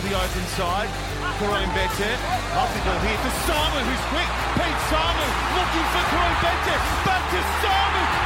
to the open side. Karim Bete. Ball here to Samu, who's quick. Pete Samu looking for Karim Bete. Back to Samu.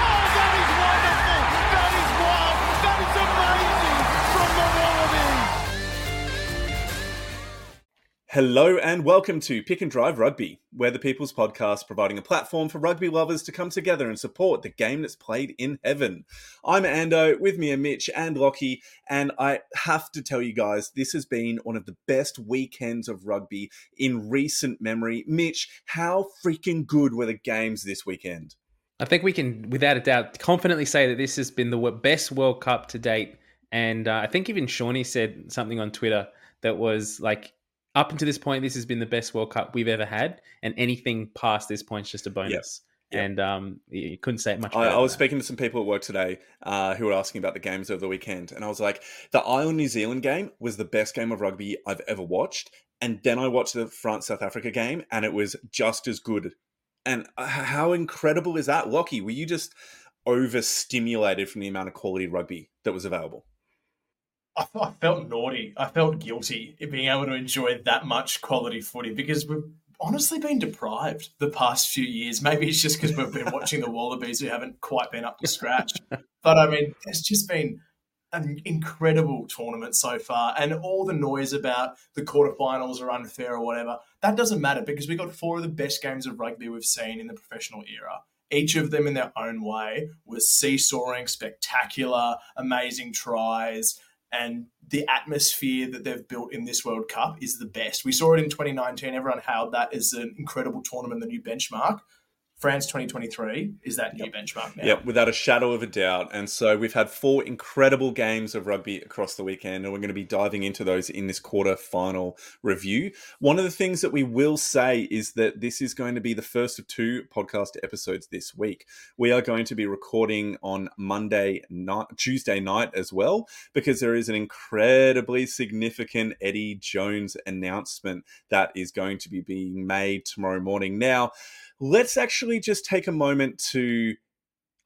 Hello and welcome to Pick and Drive Rugby, where the People's Podcast providing a platform for rugby lovers to come together and support the game that's played in heaven. I'm Ando, with me are Mitch and Lockie, and I have to tell you guys, this has been one of the best weekends of rugby in recent memory. Mitch, how freaking good were the games this weekend? I think we can, without a doubt, confidently say that this has been the best World Cup to date. And uh, I think even Shawnee said something on Twitter that was like, up until this point, this has been the best World Cup we've ever had, and anything past this point is just a bonus. Yep. Yep. And um, you couldn't say it much. I, I, was speaking to some people at work today uh, who were asking about the games over the weekend, and I was like, the Ireland New Zealand game was the best game of rugby I've ever watched, and then I watched the France South Africa game, and it was just as good. And uh, how incredible is that, Lockie? Were you just overstimulated from the amount of quality rugby that was available? I, I felt naughty. I felt guilty in being able to enjoy that much quality footy because we've honestly been deprived the past few years. Maybe it's just because we've been watching the Wallabies who haven't quite been up to scratch. But I mean, it's just been an incredible tournament so far, and all the noise about the quarterfinals are unfair or whatever that doesn't matter because we got four of the best games of rugby we've seen in the professional era. Each of them, in their own way, was seesawing, spectacular, amazing tries and the atmosphere that they've built in this World Cup is the best. We saw it in 2019. Everyone hailed that as an incredible tournament, the new benchmark. France 2023 is that new yep. benchmark now. Yep, without a shadow of a doubt. And so we've had four incredible games of rugby across the weekend, and we're going to be diving into those in this quarter final review. One of the things that we will say is that this is going to be the first of two podcast episodes this week. We are going to be recording on Monday night, Tuesday night as well, because there is an incredibly significant Eddie Jones announcement that is going to be being made tomorrow morning. Now, let's actually just take a moment to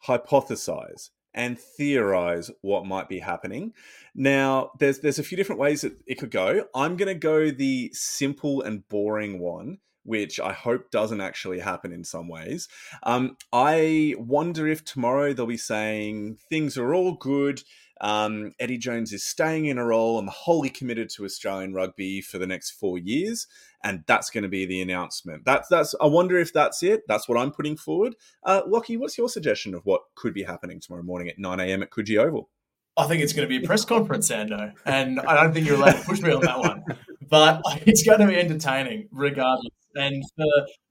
hypothesize and theorize what might be happening. Now, there's there's a few different ways that it could go. I'm going to go the simple and boring one, which I hope doesn't actually happen in some ways. Um, I wonder if tomorrow they'll be saying things are all good. Um, Eddie Jones is staying in a role. I'm wholly committed to Australian rugby for the next four years, and that's going to be the announcement. That's that's. I wonder if that's it. That's what I'm putting forward. Uh, Lockie, what's your suggestion of what could be happening tomorrow morning at 9 a.m. at Coogee Oval? I think it's going to be a press conference, Ando, and I don't think you're allowed to push me on that one. But it's going to be entertaining, regardless. And for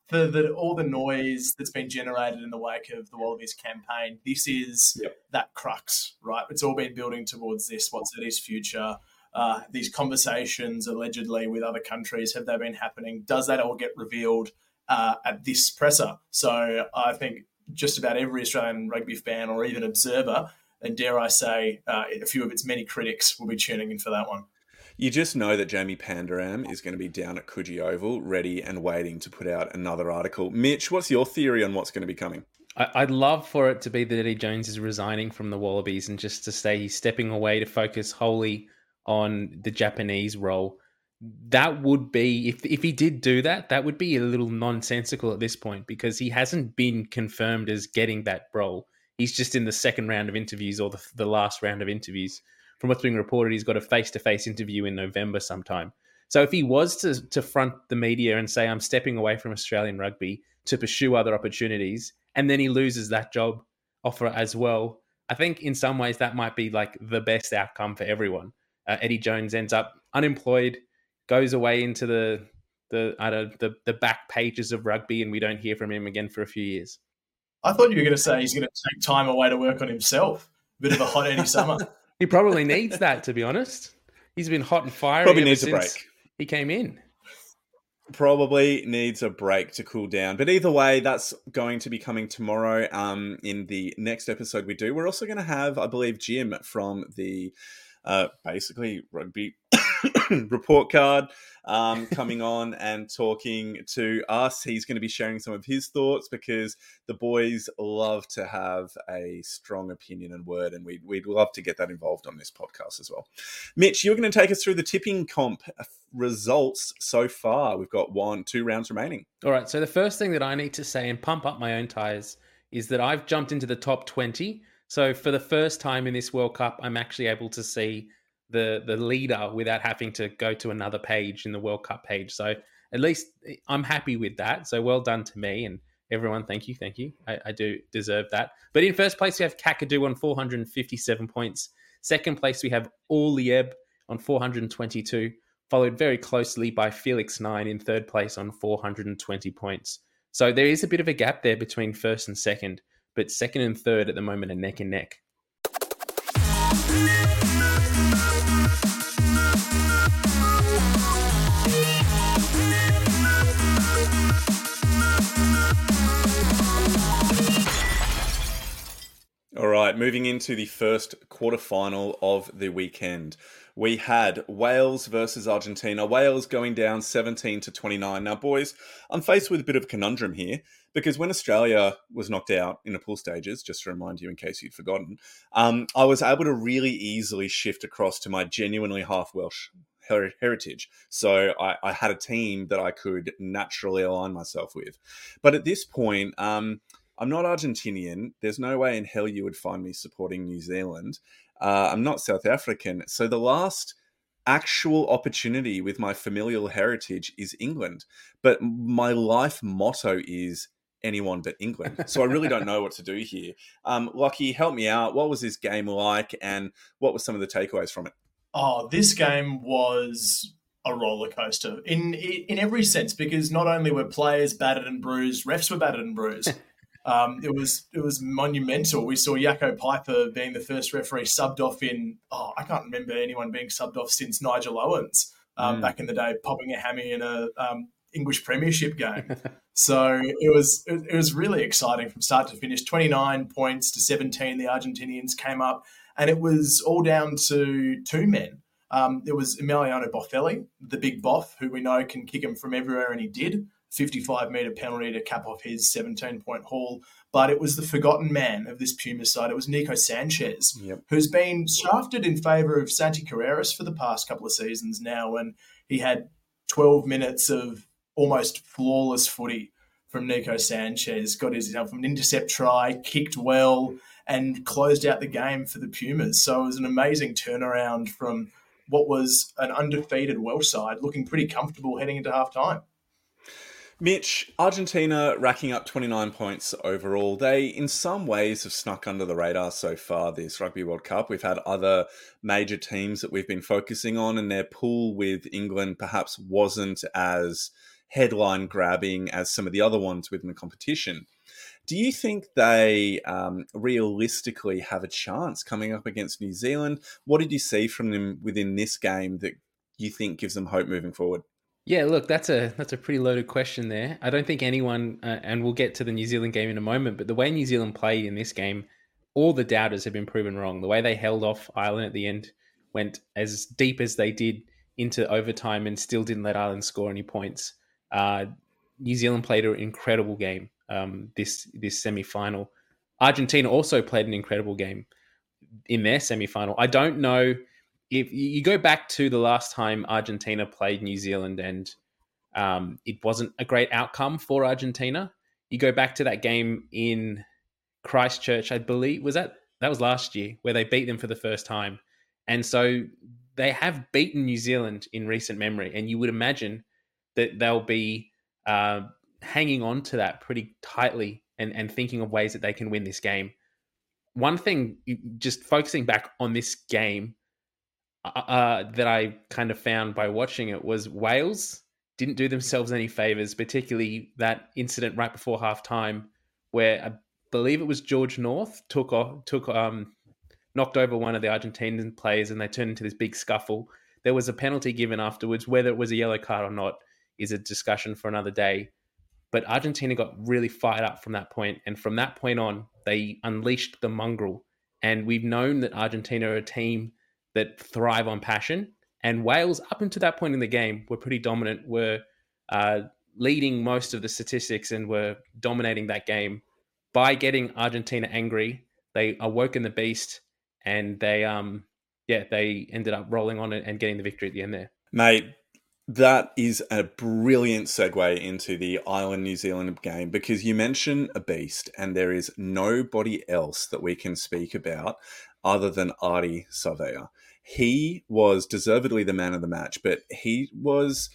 for the, all the noise that's been generated in the wake of the Wallabies campaign, this is yep. that crux, right? It's all been building towards this. What's Eddie's future? Uh, these conversations allegedly with other countries have they been happening? Does that all get revealed uh, at this presser? So I think just about every Australian rugby fan or even observer, and dare I say, uh, a few of its many critics will be tuning in for that one. You just know that Jamie Pandaram is going to be down at Coogee Oval, ready and waiting to put out another article. Mitch, what's your theory on what's going to be coming? I'd love for it to be that Eddie Jones is resigning from the Wallabies and just to say he's stepping away to focus wholly on the Japanese role. That would be if if he did do that, that would be a little nonsensical at this point because he hasn't been confirmed as getting that role. He's just in the second round of interviews or the, the last round of interviews from what's being reported, he's got a face to face interview in November sometime. So if he was to, to front the media and say, I'm stepping away from Australian rugby to pursue other opportunities, and then he loses that job offer as well, I think in some ways that might be like the best outcome for everyone. Uh, Eddie Jones ends up unemployed, goes away into the the I don't the, the back pages of rugby, and we don't hear from him again for a few years. I thought you were going to say he's going to take time away to work on himself. Bit of a hot Eddie summer. He probably needs that, to be honest. He's been hot and fiery. Probably needs a break. He came in. Probably needs a break to cool down. But either way, that's going to be coming tomorrow um, in the next episode we do. We're also going to have, I believe, Jim from the uh, basically rugby report card um, coming on and talking to us. He's going to be sharing some of his thoughts because the boys love to have a strong opinion and word, and we'd, we'd love to get that involved on this podcast as well. Mitch, you're going to take us through the tipping comp results so far. We've got one, two rounds remaining. All right. So the first thing that I need to say and pump up my own tires is that I've jumped into the top 20. So for the first time in this World Cup, I'm actually able to see the the leader without having to go to another page in the World Cup page. So at least eh, I'm happy with that. So well done to me and everyone. Thank you, thank you. I, I do deserve that. But in first place we have Kakadu on 457 points. Second place we have Olieb on 422, followed very closely by Felix Nine in third place on 420 points. So there is a bit of a gap there between first and second, but second and third at the moment are neck and neck. All right, moving into the first quarterfinal of the weekend. We had Wales versus Argentina. Wales going down 17 to 29. Now, boys, I'm faced with a bit of a conundrum here because when Australia was knocked out in the pool stages, just to remind you in case you'd forgotten, um, I was able to really easily shift across to my genuinely half Welsh heritage. So I, I, had a team that I could naturally align myself with. But at this point, um, I'm not Argentinian. There's no way in hell you would find me supporting New Zealand. Uh, I'm not South African. So the last actual opportunity with my familial heritage is England. But my life motto is anyone but England. So I really don't know what to do here. Um, Lockie, help me out. What was this game like and what were some of the takeaways from it? Oh, this game was a roller coaster in in every sense because not only were players battered and bruised, refs were battered and bruised. Um, it was it was monumental. We saw Jaco Peyper being the first referee subbed off in oh I can't remember anyone being subbed off since Nigel Owens um, mm. back in the day, popping a hammy in a um, English Premiership game. so it was it, it was really exciting from start to finish. Twenty nine points to seventeen, the Argentinians came up, and it was all down to two men. Um, there was Emiliano Boffelli, the big boff, who we know can kick him from everywhere, and he did. 55 metre penalty to cap off his 17 point haul. But it was the forgotten man of this Puma side. It was Nico Sanchez, yep. who's been shafted in favour of Santi Carreras for the past couple of seasons now. And he had 12 minutes of almost flawless footy from Nico Sanchez. Got his from an intercept try, kicked well, and closed out the game for the Pumas. So it was an amazing turnaround from what was an undefeated Welsh side, looking pretty comfortable heading into half time. Mitch, Argentina racking up 29 points overall. They, in some ways, have snuck under the radar so far this Rugby World Cup. We've had other major teams that we've been focusing on, and their pool with England perhaps wasn't as headline grabbing as some of the other ones within the competition. Do you think they um, realistically have a chance coming up against New Zealand? What did you see from them within this game that you think gives them hope moving forward? Yeah, look, that's a that's a pretty loaded question there. I don't think anyone, uh, and we'll get to the New Zealand game in a moment, but the way New Zealand played in this game, all the doubters have been proven wrong. The way they held off Ireland at the end, went as deep as they did into overtime, and still didn't let Ireland score any points. Uh, New Zealand played an incredible game um, this this semi final. Argentina also played an incredible game in their semi final. I don't know if you go back to the last time Argentina played New Zealand and um, it wasn't a great outcome for Argentina, you go back to that game in Christchurch, I believe was that that was last year where they beat them for the first time, and so they have beaten New Zealand in recent memory, and you would imagine that they'll be uh, hanging on to that pretty tightly and and thinking of ways that they can win this game. One thing, just focusing back on this game uh, uh, that I kind of found by watching it was Wales didn't do themselves any favors, particularly that incident right before half time where I believe it was George North took off, took um knocked over one of the Argentinian players and they turned into this big scuffle. There was a penalty given afterwards. Whether it was a yellow card or not is a discussion for another day. But Argentina got really fired up from that point, and from that point on, they unleashed the mongrel. And we've known that Argentina are a team that thrive on passion And Wales, up until that point in the game, were pretty dominant, were uh, leading most of the statistics and were dominating that game. By getting Argentina angry, they awoken the beast and they, um, yeah, they ended up rolling on it and getting the victory at the end there. Mate, that is a brilliant segue into the Ireland New Zealand game because you mentioned a beast, and there is nobody else that we can speak about other than Ardie Savea. He was deservedly the man of the match, but he was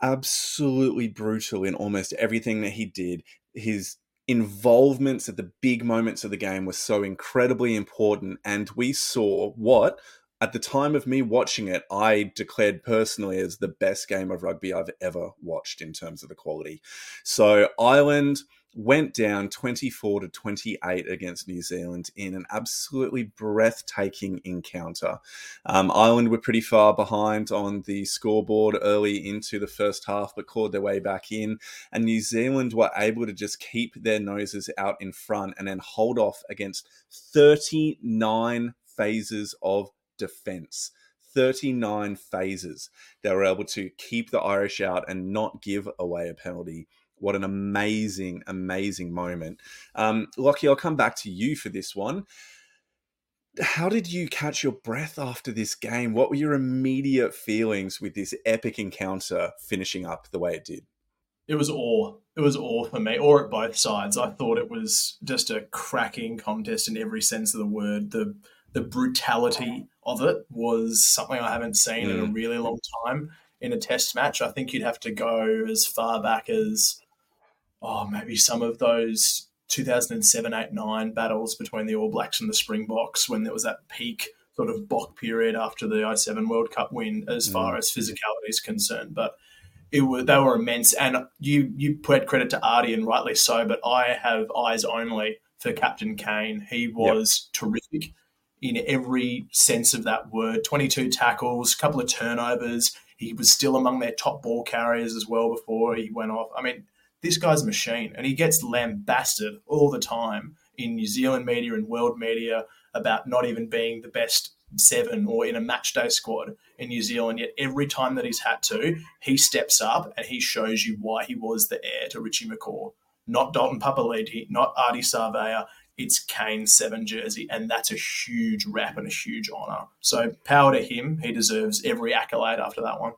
absolutely brutal in almost everything that he did. His involvements at the big moments of the game were so incredibly important, and we saw what at the time of me watching it, I declared personally as the best game of rugby I've ever watched in terms of the quality. So Ireland went down 24 to 28 against New Zealand in an absolutely breathtaking encounter. Um, Ireland were pretty far behind on the scoreboard early into the first half, but clawed their way back in. And New Zealand were able to just keep their noses out in front and then hold off against 39 phases of defense. 39 phases. They were able to keep the Irish out and not give away a penalty. What an amazing, amazing moment. Um, Lockie, I'll come back to you for this one. How did you catch your breath after this game? What were your immediate feelings with this epic encounter finishing up the way it did? It was awe. It was awe for me, or at both sides. I thought it was just a cracking contest in every sense of the word. The the brutality of it was something I haven't seen mm. in a mm. really long time in a test match. I think you'd have to go as far back as oh, maybe some of those 2007, 8, 9 battles between the All Blacks and the Springboks when there was that peak sort of Bok period after the I7 World Cup win as mm. far as physicality is concerned. But it was, they were immense. And you, you put credit to Ardie and rightly so, but I have eyes only for Captain Cane. He was yep. terrific in every sense of that word 22 tackles, a couple of turnovers. He was still among their top ball carriers as well before he went off. I mean, this guy's a machine, and he gets lambasted all the time in New Zealand media and world media about not even being the best seven or in a match day squad in New Zealand. Yet every time that he's had to, he steps up and he shows you why he was the heir to Richie McCaw. Not Dalton Papali'i, not Ardie Savea. It's Cane's seven jersey, and that's a huge rap and a huge honour. So power to him. He deserves every accolade after that one.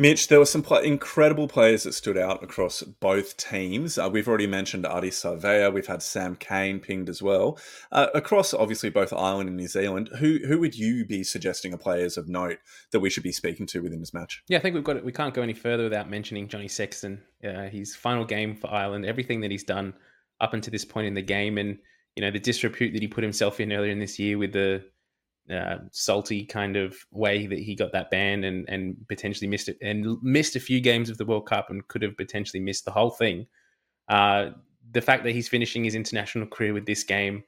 Mitch, there were some play- incredible players that stood out across both teams. Uh, we've already mentioned Ardie Savea. We've had Sam Cane pinged as well. Uh, across, obviously, both Ireland and New Zealand, who who would you be suggesting are players of note that we should be speaking to within this match? Yeah, I think we've got it. We can't go any further without mentioning Johnny Sexton. Uh, his final game for Ireland, everything that he's done up until this point in the game, and you know the disrepute that he put himself in earlier in this year with the uh, salty kind of way that he got that ban and and potentially missed it and missed a few games of the World Cup and could have potentially missed the whole thing. Uh, the fact that he's finishing his international career with this game,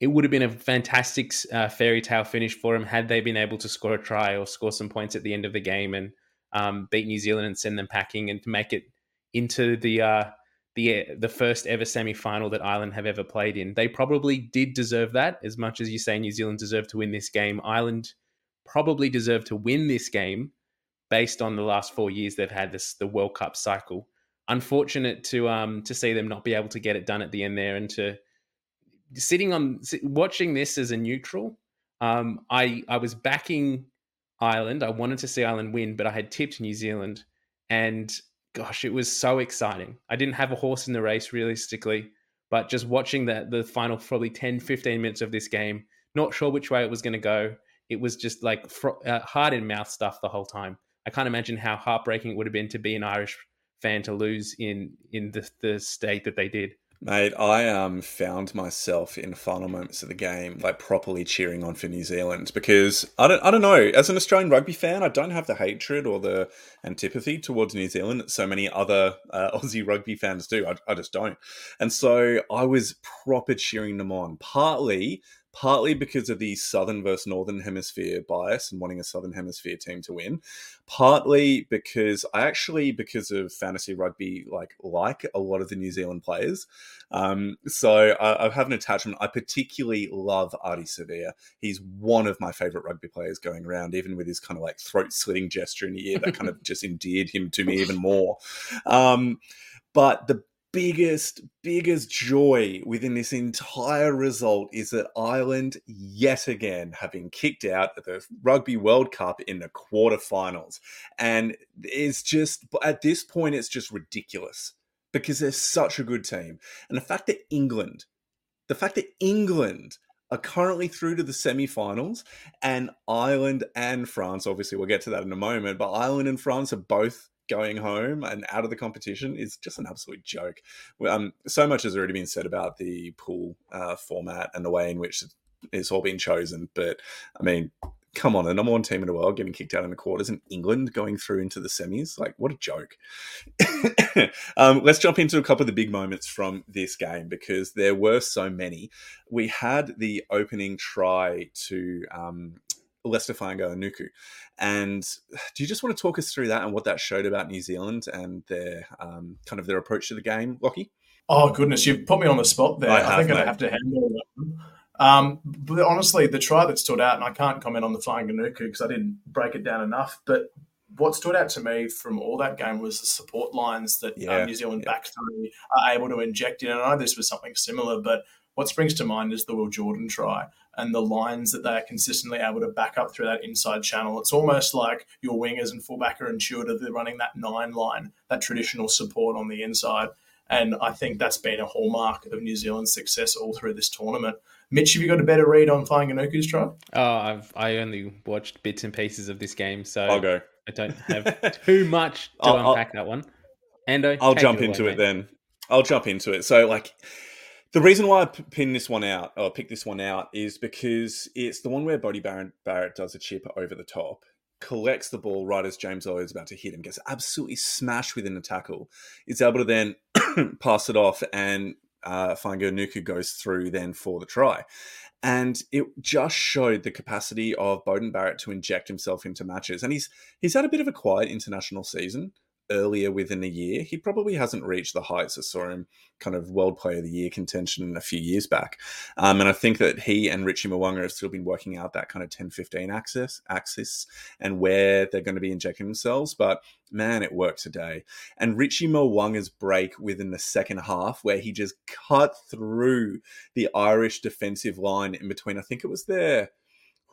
it would have been a fantastic uh, fairy tale finish for him had they been able to score a try or score some points at the end of the game and um, beat New Zealand and send them packing and to make it into the uh, the the first ever semi final that Ireland have ever played in. They probably did deserve that as much as you say New Zealand deserved to win this game. Ireland probably deserved to win this game based on the last four years they've had this the World Cup cycle. Unfortunate to um to see them not be able to get it done at the end there and to sitting on watching this as a neutral. Um, I I was backing Ireland. I wanted to see Ireland win, but I had tipped New Zealand, and gosh, it was so exciting. I didn't have a horse in the race realistically, but just watching that the final probably 10, 15 minutes of this game, not sure which way it was going to go. It was just like fr- uh, heart in mouth stuff the whole time. I can't imagine how heartbreaking it would have been to be an Irish fan to lose in in the, the state that they did. Mate, I um found myself in final moments of the game like properly cheering on for New Zealand because I don't I don't know as an Australian rugby fan I don't have the hatred or the antipathy towards New Zealand that so many other uh, Aussie rugby fans do. I, I just don't. And so I was proper cheering them on partly partly because of the southern versus northern hemisphere bias and wanting a southern hemisphere team to win, partly because I actually, because of fantasy rugby, like like a lot of the New Zealand players. Um, so I, I, have an attachment. I particularly love Ardie Savea. He's one of my favorite rugby players going around, even with his kind of like throat slitting gesture in the ear that kind of just endeared him to me even more. Um, but the biggest, biggest joy within this entire result is that Ireland, yet again, have been kicked out of the Rugby World Cup in the quarterfinals. And it's just, at this point, it's just ridiculous because they're such a good team. And the fact that England, the fact that England are currently through to the semi-finals and Ireland and France obviously we'll get to that in a moment but Ireland and France are both going home and out of the competition is just an absolute joke. Um, so much has already been said about the pool uh, format and the way in which it's all been chosen. But I mean, come on, the number one team in the world getting kicked out in the quarters and England going through into the semis. Like, what a joke. um, let's jump into a couple of the big moments from this game because there were so many. We had the opening try to um, Leicester Fainga'anuku. And do you just want to talk us through that and what that showed about New Zealand and their um, kind of their approach to the game, Lockie? Oh goodness, you've put me on the spot there. I, have, I think mate. I have to handle that. Um, but honestly, the try that stood out, and I can't comment on the Fainga'anuku because I didn't break it down enough. But what stood out to me from all that game was the support lines that uh, yeah, New Zealand yeah. back three are able to inject in. And I know this was something similar, but what springs to mind is the Will Jordan try and the lines that they are consistently able to back up through that inside channel. It's almost like your wingers and fullback are intuitively running that nine line, that traditional support on the inside. And I think that's been a hallmark of New Zealand's success all through this tournament. Mitch, have you got a better read on Fainga'anuku's try? Oh, I've I only watched bits and pieces of this game, so I'll go. I don't have too much to I'll, unpack I'll, that one. And I'll jump into it then. I'll jump into it. So, like, the reason why I pin this one out or pick this one out is because it's the one where Beauden Barrett, Barrett does a chip over the top, collects the ball right as James Elliott is about to hit him, gets absolutely smashed within the tackle, is able to then pass it off, and uh, Fainga'anuku goes through then for the try. And it just showed the capacity of Beauden Barrett to inject himself into matches. And he's he's had a bit of a quiet international season earlier within the year, he probably hasn't reached the heights I saw him kind of World Player of the Year contention a few years back. Um, and I think that he and Richie Mo'unga have still been working out that kind of 10 15 axis, axis and where they're going to be injecting themselves. But man, it worked today. And Richie Mo'unga's break within the second half, where he just cut through the Irish defensive line in between, I think it was their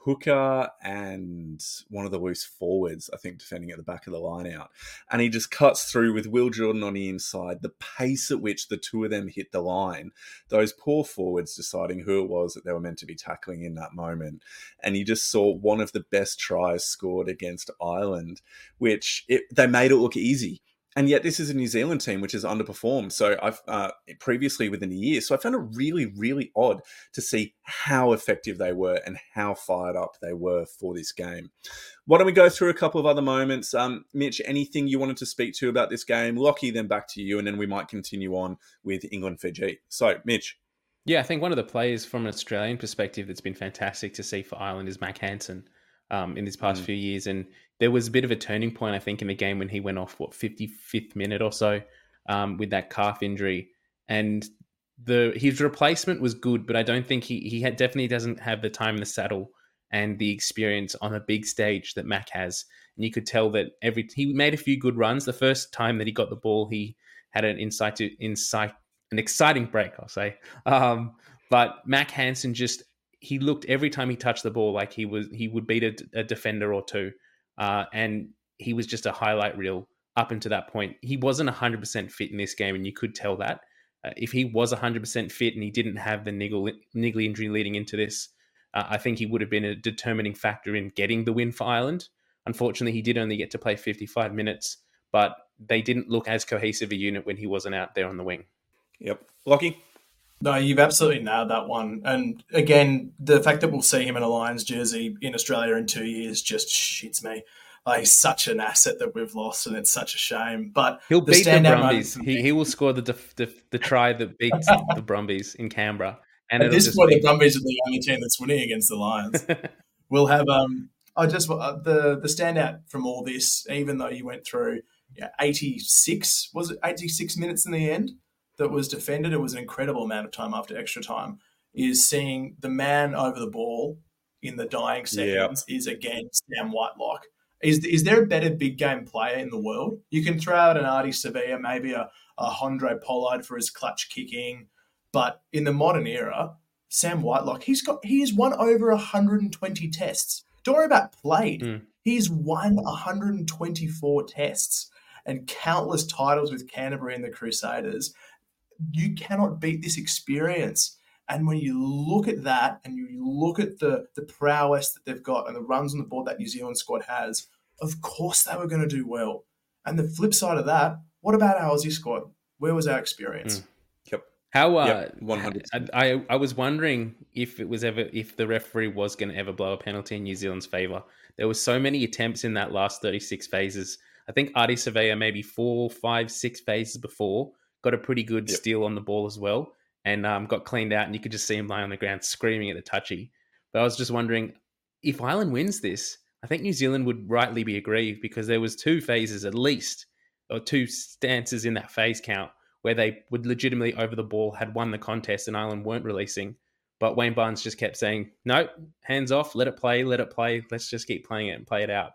hooker and one of the loose forwards, I think, defending at the back of the line out. And he just cuts through with Will Jordan on the inside. The pace at which the two of them hit the line, those poor forwards deciding who it was that they were meant to be tackling in that moment. And you just saw one of the best tries scored against Ireland, which it, they made it look easy and yet this is a New Zealand team which has underperformed. So I've uh, previously within a year. So I found it really, really odd to see how effective they were and how fired up they were for this game. Why don't we go through a couple of other moments? Um, Mitch, anything you wanted to speak to about this game? Lockie, then back to you, and then we might continue on with England Fiji. So, Mitch. Yeah, I think one of the players from an Australian perspective that's been fantastic to see for Ireland is Mack Hansen um, in these past mm. few years. And there was a bit of a turning point, I think, in the game when he went off, what, 55th minute or so um, with that calf injury. And the his replacement was good, but I don't think he, he had, definitely doesn't have the time in the saddle and the experience on a big stage that Mack has. And you could tell that every he made a few good runs. The first time that he got the ball, he had an insight to insight an exciting break, I'll say. Um, but Mack Hansen just he looked every time he touched the ball like he was he would beat a, a defender or two, uh, and he was just a highlight reel up until that point. He wasn't hundred percent fit in this game, and you could tell that. Uh, if he was hundred percent fit and he didn't have the niggle niggly injury leading into this, uh, I think he would have been a determining factor in getting the win for Ireland. Unfortunately, he did only get to play fifty five minutes, but they didn't look as cohesive a unit when he wasn't out there on the wing. Yep, Lockie. No, you've absolutely nailed that one. And again, the fact that we'll see him in a Lions jersey in Australia in two years just shits me. Like, he's such an asset that we've lost, and it's such a shame. But he'll the beat the Brumbies. He, he will score the, the the try that beats the Brumbies in Canberra, And At this point, be... the Brumbies are the only team that's winning against the Lions. we'll have um, I just uh, the the standout from all this, even though you went through yeah, 86 was it 86 minutes in the end that was defended. It was an incredible amount of time after extra time. Is seeing the man over the ball in the dying seconds is again Sam Whitelock. Is is there a better big game player in the world? You can throw out an Ardie Savea, maybe a, a Handré Pollard for his clutch kicking, but in the modern era, Sam Whitelock, he's got he has won over 120 tests. Don't worry about played. Mm. He's won 124 tests and countless titles with Canterbury and the Crusaders. You cannot beat this experience. And when you look at that and you look at the, the prowess that they've got and the runs on the board that New Zealand squad has, of course they were going to do well. And the flip side of that, what about our Aussie squad? Where was our experience? Mm. Yep. How uh, yep, 100 I, I was wondering if it was ever if the referee was going to ever blow a penalty in New Zealand's favor. There were so many attempts in that last 36 phases. I think Ardie Savea maybe four, five, six phases before got a pretty good yep. steal on the ball as well and um, got cleaned out, and you could just see him lie on the ground screaming at the touchy. But I was just wondering if Ireland wins this, I think New Zealand would rightly be aggrieved because there was two phases at least, or two stances in that phase count where they would legitimately over the ball had won the contest and Ireland weren't releasing. But Wayne Barnes just kept saying, "No, hands off, let it play, let it play. Let's just keep playing it and play it out."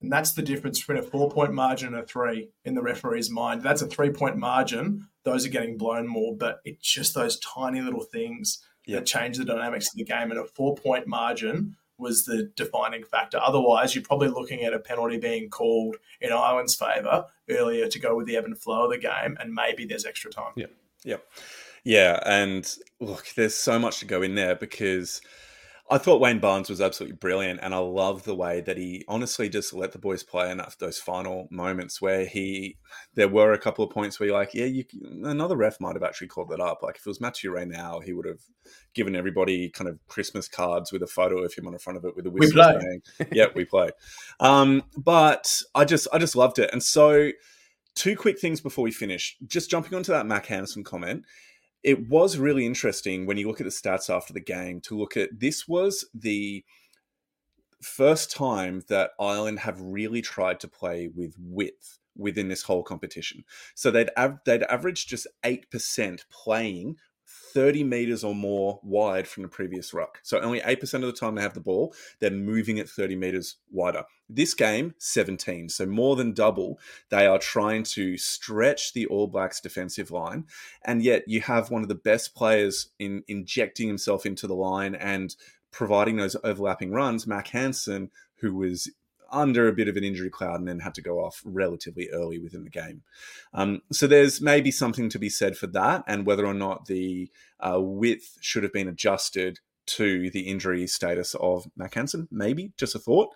And that's the difference between a four point margin and a three in the referee's mind. That's a three point margin. Those are getting blown more, but it's just those tiny little things yep. that change the dynamics of the game. And a four point margin was the defining factor. Otherwise, you're probably looking at a penalty being called in Ireland's favour earlier to go with the ebb and flow of the game, and maybe there's extra time. Yeah. Yep. Yeah. And look, there's so much to go in there because I thought Wayne Barnes was absolutely brilliant, and I love the way that he honestly just let the boys play enough those final moments where he. There were a couple of points where you're like, yeah, you, another ref might have actually called that up. Like if it was Mathieu Raynal, he would have given everybody kind of Christmas cards with a photo of him on the front of it with a whistle saying, "Yeah, we play." Um, but I just, I just loved it, and so. Two quick things before we finish. Just jumping onto that Mack Hansen comment it was really interesting when you look at the stats after the game to look at this was the first time that Ireland have really tried to play with width within this whole competition. So they'd av- they'd averaged just eight percent playing 30 meters or more wide from the previous ruck. So only 8% of the time they have the ball, they're moving it 30 meters wider. This game, 17. So more than double. They are trying to stretch the All Blacks defensive line. And yet you have one of the best players in injecting himself into the line and providing those overlapping runs, Mack Hansen, who was under a bit of an injury cloud and then had to go off relatively early within the game. Um, so there's maybe something to be said for that, and whether or not the uh, width should have been adjusted to the injury status of Mack Hansen. Maybe just a thought.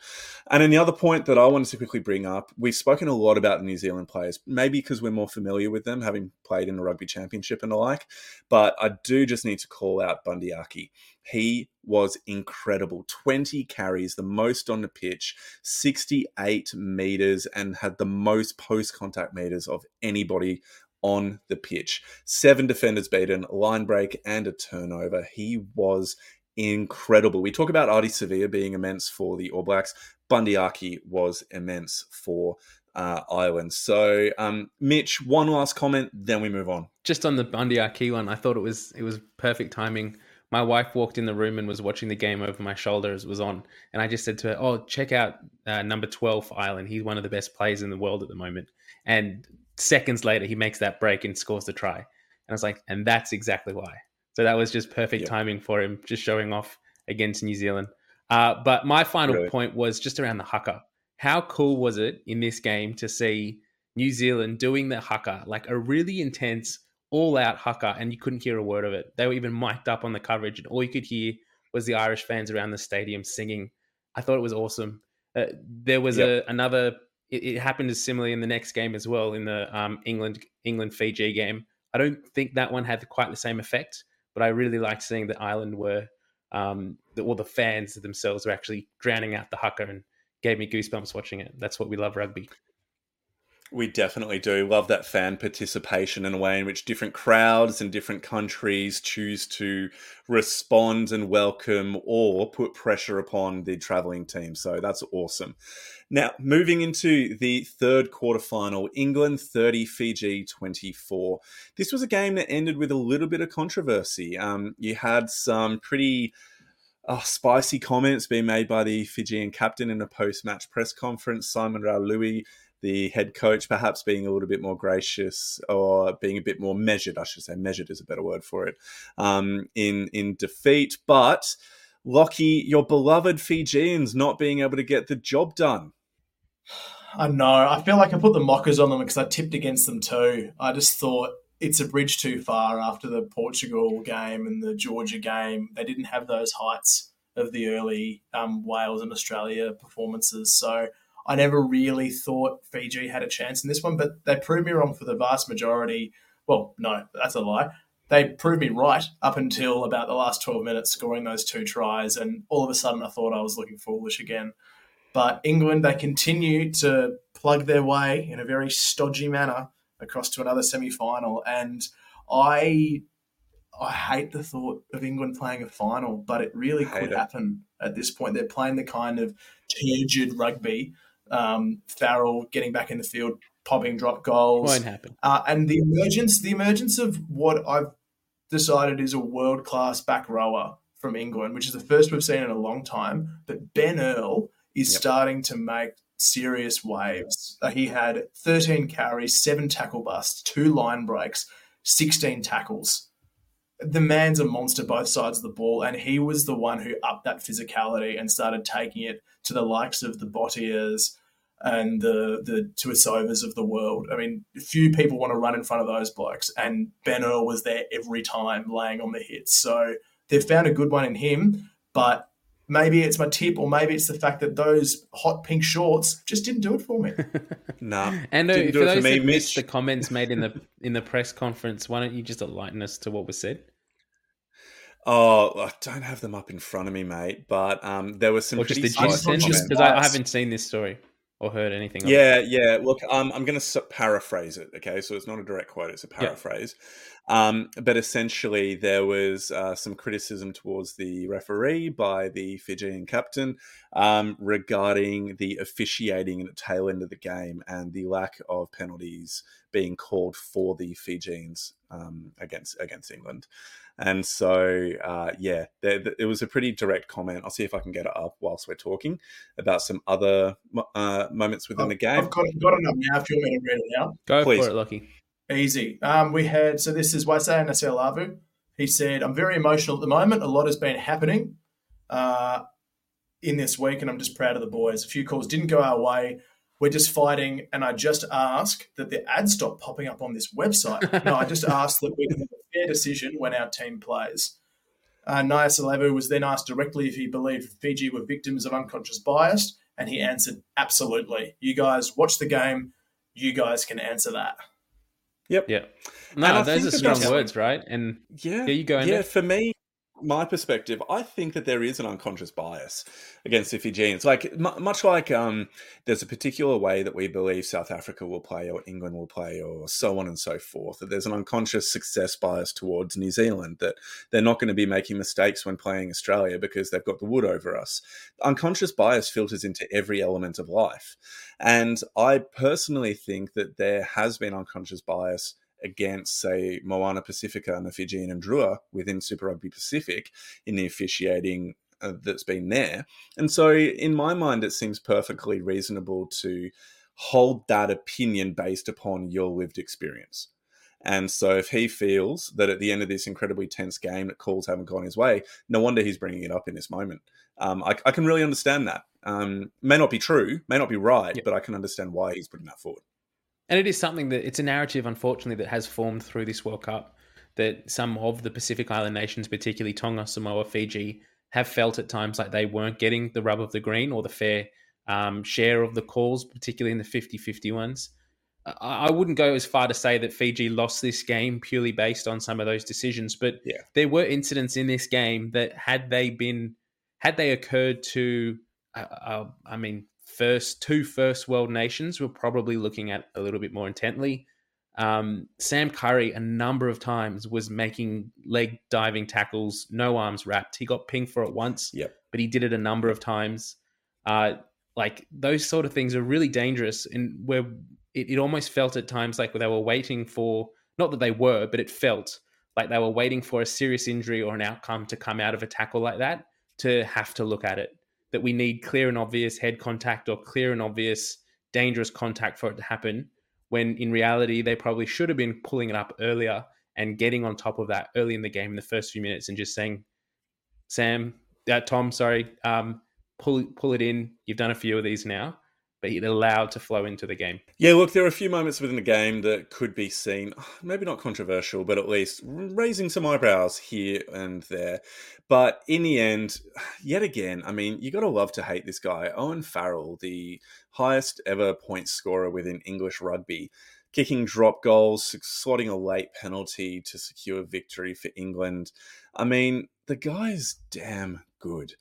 And then the other point that I wanted to quickly bring up, we've spoken a lot about the New Zealand players, maybe because we're more familiar with them, having played in the rugby championship and the like. But I do just need to call out Bundee Aki. He was incredible. 20 carries, the most on the pitch, 68 meters, and had the most post contact meters of anybody on the pitch. Seven defenders beaten, line break, and a turnover. He was incredible. We talk about Ardie Savea being immense for the All Blacks. Bundee Aki was immense for uh, Ireland. So, um, Mitch, one last comment, then we move on. Just on the Bundee Aki one, I thought it was it was perfect timing. My wife walked in the room and was watching the game over my shoulder as it was on, and I just said to her, "Oh, check out uh, number twelve for Ireland. He's one of the best players in the world at the moment." And seconds later, he makes that break and scores the try. And I was like, and that's exactly why. So that was just perfect yep. timing for him, just showing off against New Zealand. Uh, but my final really? point was just around the haka. How cool was it in this game to see New Zealand doing the haka, like a really intense, all out haka, and you couldn't hear a word of it? They were even mic'd up on the coverage, and all you could hear was the Irish fans around the stadium singing. I thought it was awesome. Uh, there was yep. a, another it, it happened similarly in the next game as well in the um, England England Fiji game. I don't think that one had quite the same effect, but I really liked seeing the island were um, the, all the fans themselves were actually drowning out the haka and gave me goosebumps watching it. That's what we love rugby. We definitely do. Love that fan participation in a way in which different crowds and different countries choose to respond and welcome or put pressure upon the travelling team. So that's awesome. Now, moving into the third quarterfinal, England 30, Fiji 24. This was a game that ended with a little bit of controversy. Um, you had some pretty uh, spicy comments being made by the Fijian captain in a post match press conference. Simon Raiwalui the head coach perhaps being a little bit more gracious or being a bit more measured, I should say, measured is a better word for it, um, in in defeat. But Lockie, your beloved Fijians not being able to get the job done. I know. I feel like I put the mockers on them because I tipped against them too. I just thought it's a bridge too far after the Portugal game and the Georgia game. They didn't have those heights of the early um, Wales and Australia performances. So I never really thought Fiji had a chance in this one, but they proved me wrong for the vast majority. Well, no, that's a lie. They proved me right up until about the last 12 minutes, scoring those two tries. And all of a sudden, I thought I was looking foolish again. But England, they continue to plug their way in a very stodgy manner across to another semi final. And I I hate the thought of England playing a final, but it really could it. happen at this point. They're playing the kind of turgid rugby um, Farrell getting back in the field, popping drop goals. Won't happen. Uh, and the emergence, the emergence of what I've decided is a world class back rower from England, which is the first we've seen in a long time. But Ben Earl is yep. starting to make serious waves. Uh, he had 13 carries, seven tackle busts, two line breaks, 16 tackles. The man's a monster both sides of the ball, and he was the one who upped that physicality and started taking it to the likes of the Bottiers, and the the Tuisovas of the world. I mean, few people want to run in front of those blokes, and Ben Earl was there every time, laying on the hits. So they've found a good one in him, but maybe it's my tip, or maybe it's the fact that those hot pink shorts just didn't do it for me. nah, and uh, for those for me, that missed the comments made in the in the press conference, why don't you just enlighten us to what was said? Oh, I don't have them up in front of me, mate. But um, there was some or just the gist because I, I haven't seen this story or heard anything. Yeah, yeah. Look, um, I'm going to paraphrase it. Okay, so it's not a direct quote; it's a paraphrase. Um, but essentially, there was uh, some criticism towards the referee by the Fijian captain um, regarding the officiating at the tail end of the game and the lack of penalties being called for the Fijians um, against against England. And so, uh, yeah, there, there, it was a pretty direct comment. I'll see if I can get it up whilst we're talking about some other uh, moments within the game. I've got, got it up now if you want me to read it out. Go Please. for it, Lockie. Easy. Um, we had, so this is Waisea Nayacalevu. He said, I'm very emotional at the moment. A lot has been happening uh, in this week, and I'm just proud of the boys. A few calls didn't go our way. We're just fighting, and I just ask that the ads stop popping up on this website. no, I just ask that we can have a fair decision when our team plays. Uh, Nayacalevu was then asked directly if he believed Fiji were victims of unconscious bias, and he answered, absolutely. You guys watch the game, you guys can answer that. Yep. Yeah. No, those are strong words, right? And yeah, yeah, you go. Yeah, for me, my perspective, I think that there is an unconscious bias against Fijians. Like m- much like um, there's a particular way that we believe South Africa will play, or England will play, or so on and so forth. That there's an unconscious success bias towards New Zealand. That they're not going to be making mistakes when playing Australia because they've got the wood over us. Unconscious bias filters into every element of life, and I personally think that there has been unconscious bias against, say, Moana Pacifica and the Fijian and Drua within Super Rugby Pacific in the officiating uh, that's been there. And so, in my mind, it seems perfectly reasonable to hold that opinion based upon your lived experience. And so, if he feels that at the end of this incredibly tense game that calls haven't gone his way, no wonder he's bringing it up in this moment. Um, I, I, can really understand that. Um, may not be true, may not be right, yep. but I can understand why he's putting that forward. And it is something that it's a narrative, unfortunately, that has formed through this World Cup that some of the Pacific Island nations, particularly Tonga, Samoa, Fiji, have felt at times like they weren't getting the rub of the green or the fair um, share of the calls, particularly in the 50 50 ones. I wouldn't go as far to say that Fiji lost this game purely based on some of those decisions, but yeah. there were incidents in this game that had they been, had they occurred to, uh, uh, I mean, first two first world nations we're probably looking at a little bit more intently. Um, Sam Curry a number of times was making leg diving tackles, no arms wrapped. He got pinged for it once, Yep. but he did it a number of times. Uh, like those sort of things are really dangerous, and where it, it almost felt at times like they were waiting for not that they were, but it felt like they were waiting for a serious injury or an outcome to come out of a tackle like that to have to look at it. That we need clear and obvious head contact or clear and obvious dangerous contact for it to happen. When in reality, they probably should have been pulling it up earlier and getting on top of that early in the game in the first few minutes and just saying, Sam, uh, Tom, sorry, um, pull pull it in. You've done a few of these now, but it allowed to flow into the game. Yeah, look, there are a few moments within the game that could be seen, maybe not controversial, but at least raising some eyebrows here and there. But in the end, yet again, I mean, you got to love to hate this guy, Owen Farrell, the highest ever point scorer within English rugby, kicking drop goals, slotting a late penalty to secure victory for England. I mean, the guy is damn good.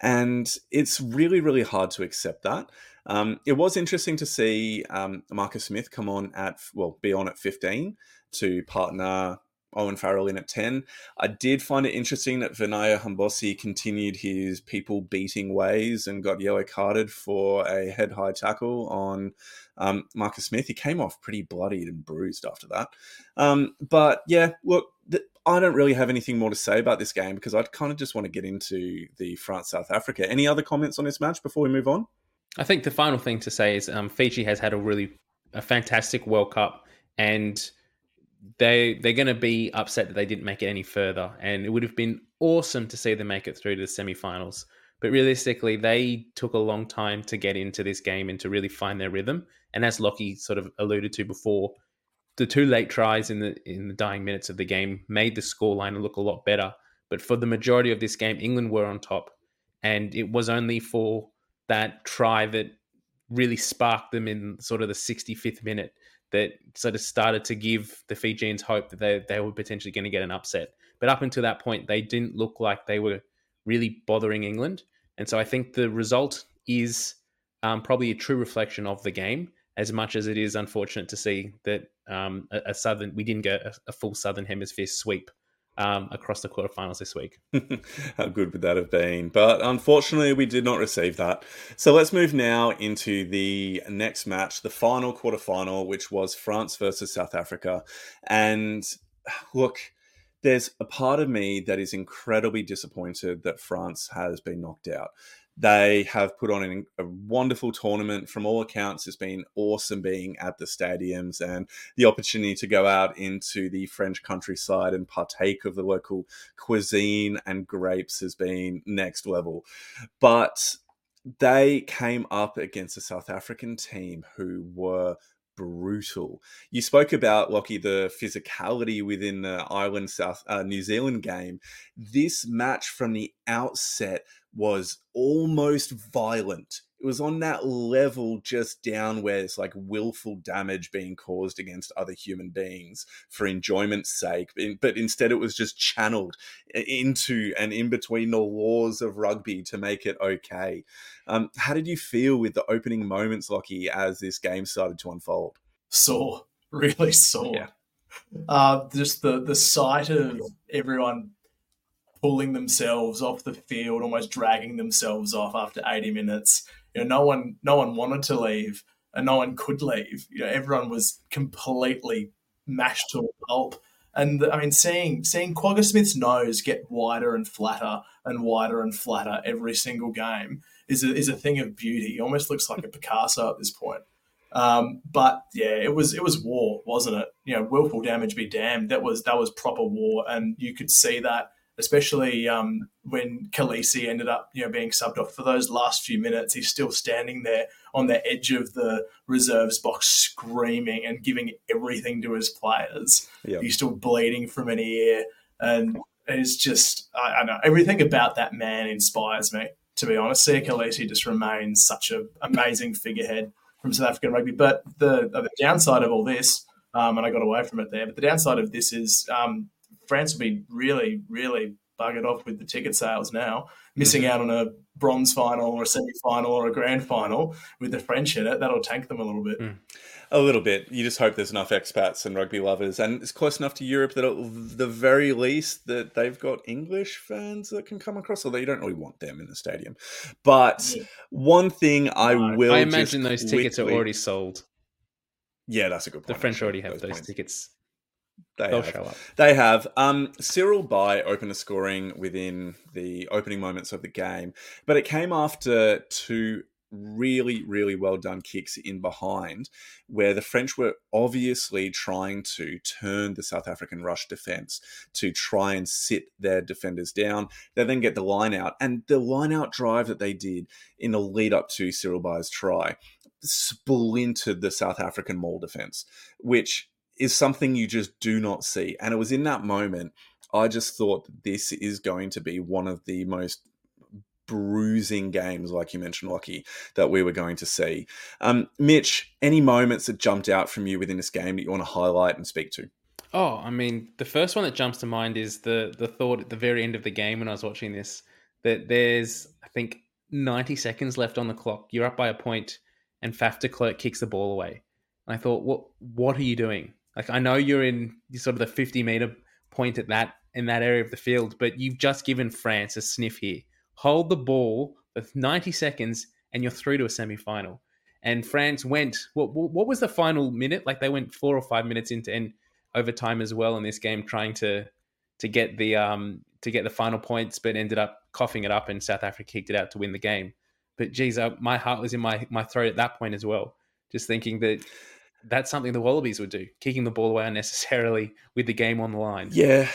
And it's really, really hard to accept that. Um, it was interesting to see um, Marcus Smith come on at, well, be on at 15 to partner Owen Farrell in at 10. I did find it interesting that Vinaya Habosi continued his people beating ways and got yellow carded for a head high tackle on um, Marcus Smith. He came off pretty bloodied and bruised after that. Um, but yeah, look, I don't really have anything more to say about this game because I kind of just want to get into the France South Africa. Any other comments on this match before we move on? I think the final thing to say is um, Fiji has had a really a fantastic World Cup, and they they're going to be upset that they didn't make it any further. And it would have been awesome to see them make it through to the semifinals. But realistically, they took a long time to get into this game and to really find their rhythm. And as Lockie sort of alluded to before, the two late tries in the in the dying minutes of the game made the scoreline look a lot better. But for the majority of this game, England were on top, and it was only for that try that really sparked them in sort of the 65th minute that sort of started to give the Fijians hope that they, they were potentially going to get an upset. But up until that point, they didn't look like they were really bothering England. And so I think the result is um, probably a true reflection of the game, as much as it is unfortunate to see that um, a, a, southern we didn't get a, a full southern hemisphere sweep um, across the quarterfinals this week. How good would that have been? But unfortunately, we did not receive that. So let's move now into the next match, the final quarterfinal, which was France versus South Africa. And look, there's a part of me that is incredibly disappointed that France has been knocked out. They have put on an, a wonderful tournament. From all accounts, it's been awesome being at the stadiums and the opportunity to go out into the French countryside and partake of the local cuisine and grapes has been next level. But they came up against a South African team who were brutal. You spoke about Lockie the physicality within the Ireland South uh, New Zealand game. This match from the outset was almost violent. It was on that level just down where it's like willful damage being caused against other human beings for enjoyment's sake. But instead, it was just channeled into and in between the laws of rugby to make it okay. Um, how did you feel with the opening moments, Lockie, as this game started to unfold? Sore, really sore. Yeah. Uh, just the the sight of everyone pulling themselves off the field, almost dragging themselves off after 80 minutes. You know, no one no one wanted to leave and no one could leave. You know, everyone was completely mashed to a pulp. And I mean, seeing seeing Kwagga Smith's nose get wider and flatter and wider and flatter every single game is a, is a thing of beauty. He almost looks like a Picasso at this point. Um, but yeah, it was it was war, wasn't it? You know, willful damage be damned. That was that was proper war, and you could see that especially um, when Kolisi ended up, you know, being subbed off for those last few minutes. He's still standing there on the edge of the reserves box, screaming and giving everything to his players. Yep. He's still bleeding from an ear, and it's just I, I know everything about that man inspires me. To be honest, Siya Kolisi just remains such an amazing figurehead from South African rugby. But the, the downside of all this, um, and I got away from it there, but the downside of this is um, France will be really, really buggered off with the ticket sales now, missing mm-hmm. out on a bronze final or a semi final or a grand final with the French in it. That'll tank them a little bit. Mm. A little bit. You just hope there's enough expats and rugby lovers, and it's close enough to Europe that at the very least that they've got English fans that can come across. Although you don't really want them in the stadium. But yeah. one thing I will, I imagine those quickly... tickets are already sold. Yeah, that's a good point. The French already have those, those tickets. They They'll have. show up. They have. Um, Cyril Baille opened the scoring within the opening moments of the game, but it came after two really, really well done kicks in behind, where the French were obviously trying to turn the South African rush defense to try and sit their defenders down. They then get the line out, and the line out drive that they did in the lead up to Cyril Baille's try splintered the South African maul defense, which is something you just do not see. And it was in that moment I just thought this is going to be one of the most bruising games, like you mentioned, Lockie, that we were going to see. Um, Mitch, any moments that jumped out from you within this game that you want to highlight and speak to? Oh, I mean, the first one that jumps to mind is the the thought at the very end of the game when I was watching this that there's I think 90 seconds left on the clock. You're up by a point, and Faf de Klerk kicks the ball away. And I thought, what what are you doing? Like I know you're in sort of the 50 meter point at that in that area of the field, but you've just given France a sniff here. Hold the ball for 90 seconds, and you're through to a semi final. And France went. What, what was the final minute? Like they went four or five minutes into end overtime as well in this game, trying to to get the um to get the final points, but ended up coughing it up, and South Africa kicked it out to win the game. But geez, uh, my heart was in my my throat at that point as well, just thinking that that's something the Wallabies would do, kicking the ball away unnecessarily with the game on the line. Yeah,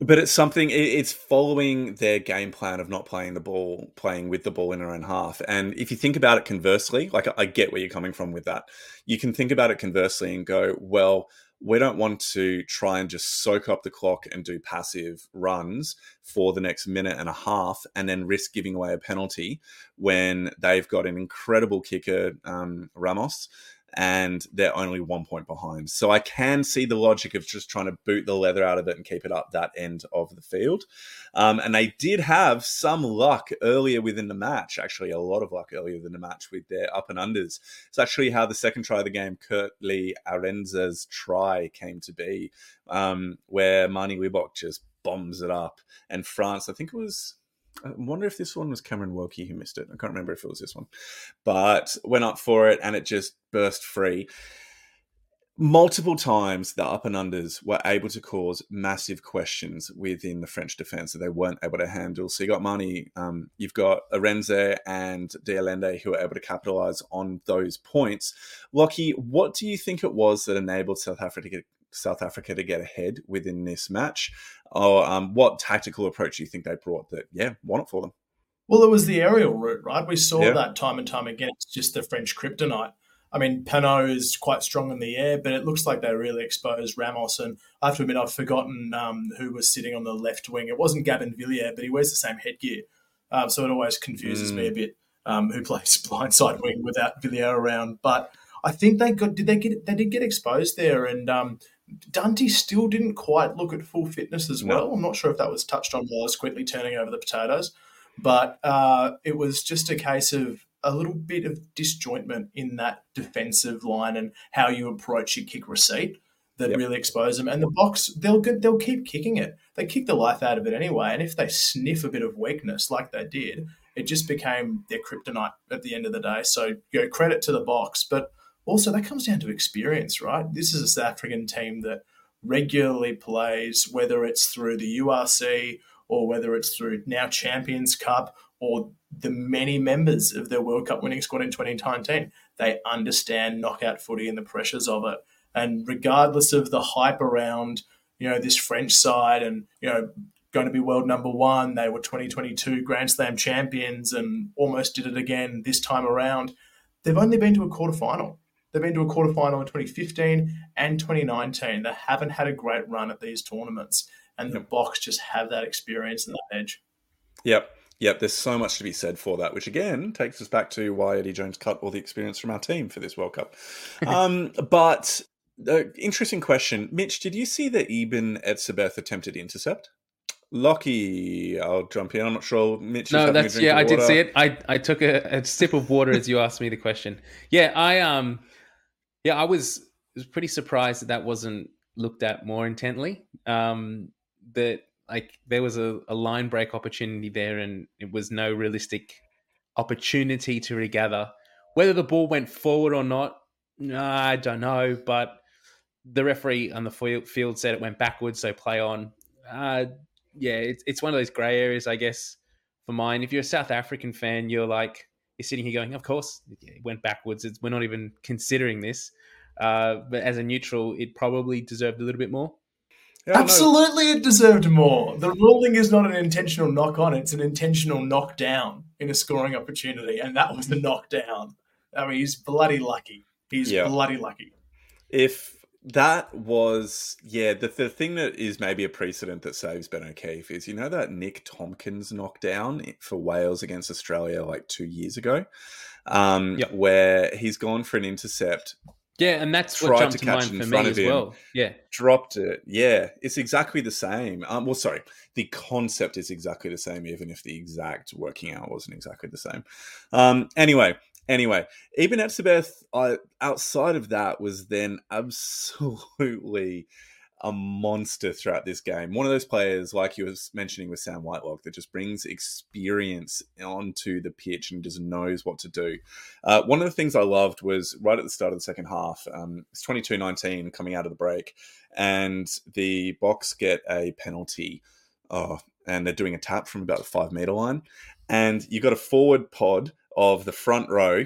but it's something. It's following their game plan of not playing the ball, playing with the ball in their own half. And if you think about it conversely, like I get where you're coming from with that, you can think about it conversely and go, well, we don't want to try and just soak up the clock and do passive runs for the next minute and a half and then risk giving away a penalty when they've got an incredible kicker, um, Ramos, and they're only one point behind. So I can see the logic of just trying to boot the leather out of it and keep it up that end of the field. Um, and they did have some luck earlier within the match, actually, a lot of luck earlier than the match with their up and unders. It's actually how the second try of the game, Kurt-Lee Arendse's try, came to be, um, where Manie Libbok just bombs it up. And France, I think it was I wonder if this one was Cameron Woki who missed it. I can't remember if it was this one, but went up for it and it just burst free. Multiple times, the up and unders were able to cause massive questions within the French defense that they weren't able to handle. So you got Manie, um, you've got Arendse and de Allende who were able to capitalize on those points. Lockie, what do you think it was that enabled South Africa to get, South Africa to get ahead within this match? Or um, what tactical approach do you think they brought that, yeah, won it for them? Well, it was the aerial route, right? We saw yeah. that time and time again. It's just the French kryptonite. I mean, Penaud is quite strong in the air, but it looks like they really exposed Ramos. And I have to admit, I've forgotten um, who was sitting on the left wing. It wasn't Gabin Villiers, but he wears the same headgear. Um, so it always confuses mm. me a bit um, who plays blindside wing without Villiers around. But I think they got did they get they did get exposed there, and um, Dante still didn't quite look at full fitness as well. No. I'm not sure if that was touched on while I was quickly turning over the potatoes, but uh, it was just a case of a little bit of disjointment in that defensive line and how you approach your kick receipt that yep. really exposed them. And the box, they'll they'll keep kicking it. They kick the life out of it anyway. And if they sniff a bit of weakness like they did, it just became their kryptonite at the end of the day. So you know, credit to the box, but also that comes down to experience, right? This is a South African team that regularly plays, whether it's through the URC or whether it's through now Champions Cup or the many members of their World Cup winning squad in 2019. They understand knockout footy and the pressures of it. And regardless of the hype around, you know, this French side and, you know, going to be world number one, they were 2022 Grand Slam champions and almost did it again this time around. They've only been to a quarter final. They've been to a quarterfinal in 2015 and 2019. They haven't had a great run at these tournaments, and the box just have that experience and that edge. Yep. Yep, there's so much to be said for that, which again takes us back to why Eddie Jones cut all the experience from our team for this World Cup. um, but uh, interesting question, Mitch. Did you see the Eben Etzebeth attempted intercept? Lockie, I'll jump in. I'm not sure. Mitch. No, that's yeah. I did see it. I I took a, a sip of water as you asked me the question. Yeah, I um, yeah, I was was pretty surprised that that wasn't looked at more intently. Um, that like there was a, a line break opportunity there, and it was no realistic opportunity to regather. Whether the ball went forward or not, I don't know. But the referee on the field said it went backwards, so play on. Uh, yeah, it's it's one of those grey areas, I guess, for mine. If you're a South African fan, you're like you're sitting here going, "Of course, it went backwards. It's, we're not even considering this." Uh, but as a neutral, it probably deserved a little bit more. Yeah, Absolutely, it deserved more. The ruling is not an intentional knock on; it's an intentional knockdown in a scoring opportunity, and that was the knockdown. I mean, he's bloody lucky. He's yeah. bloody lucky. If that was yeah the, the thing that is maybe a precedent that saves Ben O'Keeffe is you know that Nick Tompkins knockdown for Wales against Australia like two years ago, um, yep. where he's gone for an intercept. Yeah, and that's what jumped to, to mind for me as him, well. Yeah, dropped it. Yeah, it's exactly the same. Um, well, sorry, the concept is exactly the same, even if the exact working out wasn't exactly the same. Um, anyway, Anyway, Eben Etzebeth, I, outside of that, was then absolutely a monster throughout this game. One of those players, like you was mentioning with Sam Whitelock, that just brings experience onto the pitch and just knows what to do. Uh, one of the things I loved was right at the start of the second half, um, it's 22 19 coming out of the break, and the box get a penalty. Oh, and they're doing a tap from about the five meter line. And you've got a forward pod of the front row.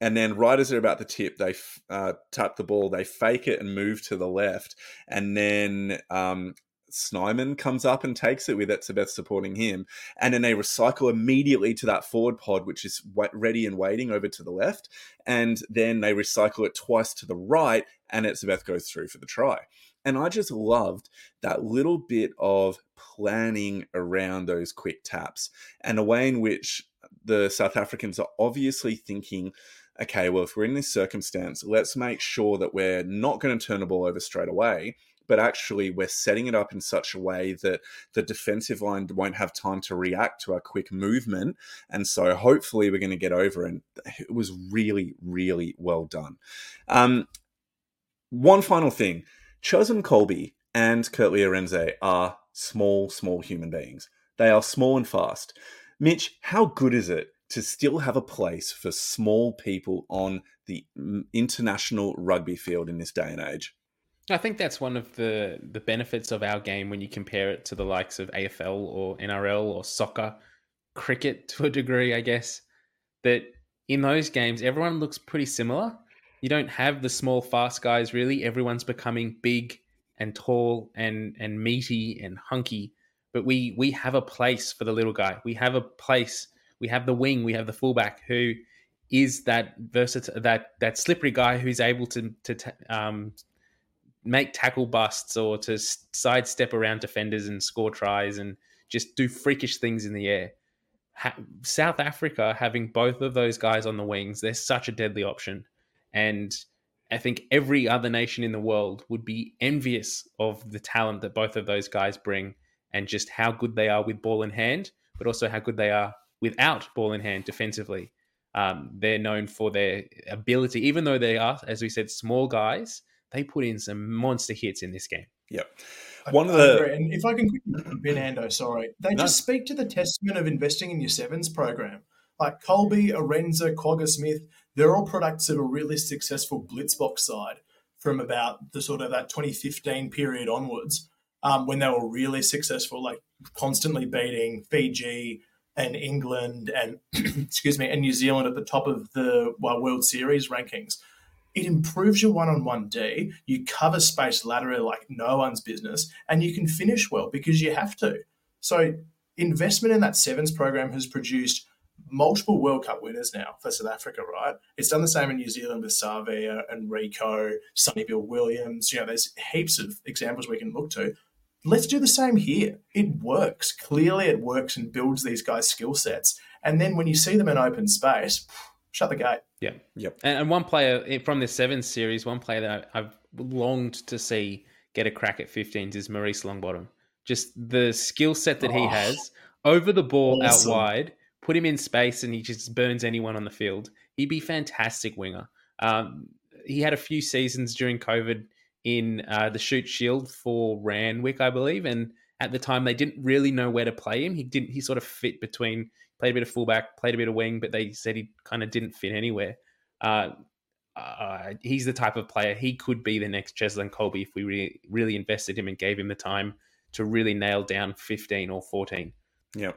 And then, right as they're about to tip, they uh, tap the ball, they fake it and move to the left. And then um, Snyman comes up and takes it with Etzebeth supporting him. And then they recycle immediately to that forward pod, which is ready and waiting over to the left. And then they recycle it twice to the right, and Etzebeth goes through for the try. And I just loved that little bit of planning around those quick taps and the way in which the South Africans are obviously thinking, okay, well, if we're in this circumstance, let's make sure that we're not going to turn the ball over straight away, but actually we're setting it up in such a way that the defensive line won't have time to react to our quick movement. And so hopefully we're going to get over. And it was really, really well done. Um, one final thing Cheslin Kolbe and Kurt-Lee Arendse are small, small human beings. They are small and fast. Mitch, how good is it to still have a place for small people on the international rugby field in this day and age? I think that's one of the the benefits of our game when you compare it to the likes of AFL or NRL or soccer, cricket to a degree, I guess. That in those games, everyone looks pretty similar. You don't have the small, fast guys really. Everyone's becoming big and tall and and meaty and hunky but we we have a place for the little guy. We have a place. We have the wing. We have the fullback who is that versatile, that that slippery guy who's able to to um, make tackle busts or to sidestep around defenders and score tries and just do freakish things in the air. Ha- South Africa having both of those guys on the wings, they're such a deadly option, and I think every other nation in the world would be envious of the talent that both of those guys bring and just how good they are with ball in hand, but also how good they are without ball in hand defensively. Um, they're known for their ability, even though they are, as we said, small guys. They put in some monster hits in this game. Yep. One of the and if I can quickly Ben Ando, sorry, they no. just speak to the testament of investing in your sevens program. Like Kolbe, Arendse, Kwagga Smith, they're all products of a really successful Blitzboks side from about the sort of that 2015 period onwards um, when they were really successful, like constantly beating Fiji and England and excuse me and New Zealand at the top of the well, World Series rankings. It improves your one-on-one D. You cover space laterally like no one's business, and you can finish well because you have to. So investment in that sevens program has produced multiple World Cup winners now for South Africa, right? It's done the same in New Zealand with Savea and Rieko, Sonny Bill Williams. You know, there's heaps of examples we can look to let's do the same here. It works. Clearly, it works and builds these guys' skill sets. And then when you see them in open space, shut the gate. Yeah. Yep. And, one player from the Sevens series, one player that I've longed to see get a crack at 15s is Maurice Longbottom. Just the skill set that he Oh. has over the ball Awesome. out wide, put him in space, and he just burns anyone on the field. He'd be fantastic winger. Um, he had a few seasons during COVID in uh, the Shute Shield for Randwick, I believe, and at the time they didn't really know where to play him. He didn't. He sort of fit between played a bit of fullback, played a bit of wing, but they said he kind of didn't fit anywhere. Uh, uh, he's the type of player he could be the next Cheslin Kolbe if we really really invested him and gave him the time to really nail down 15 or 14. Yeah.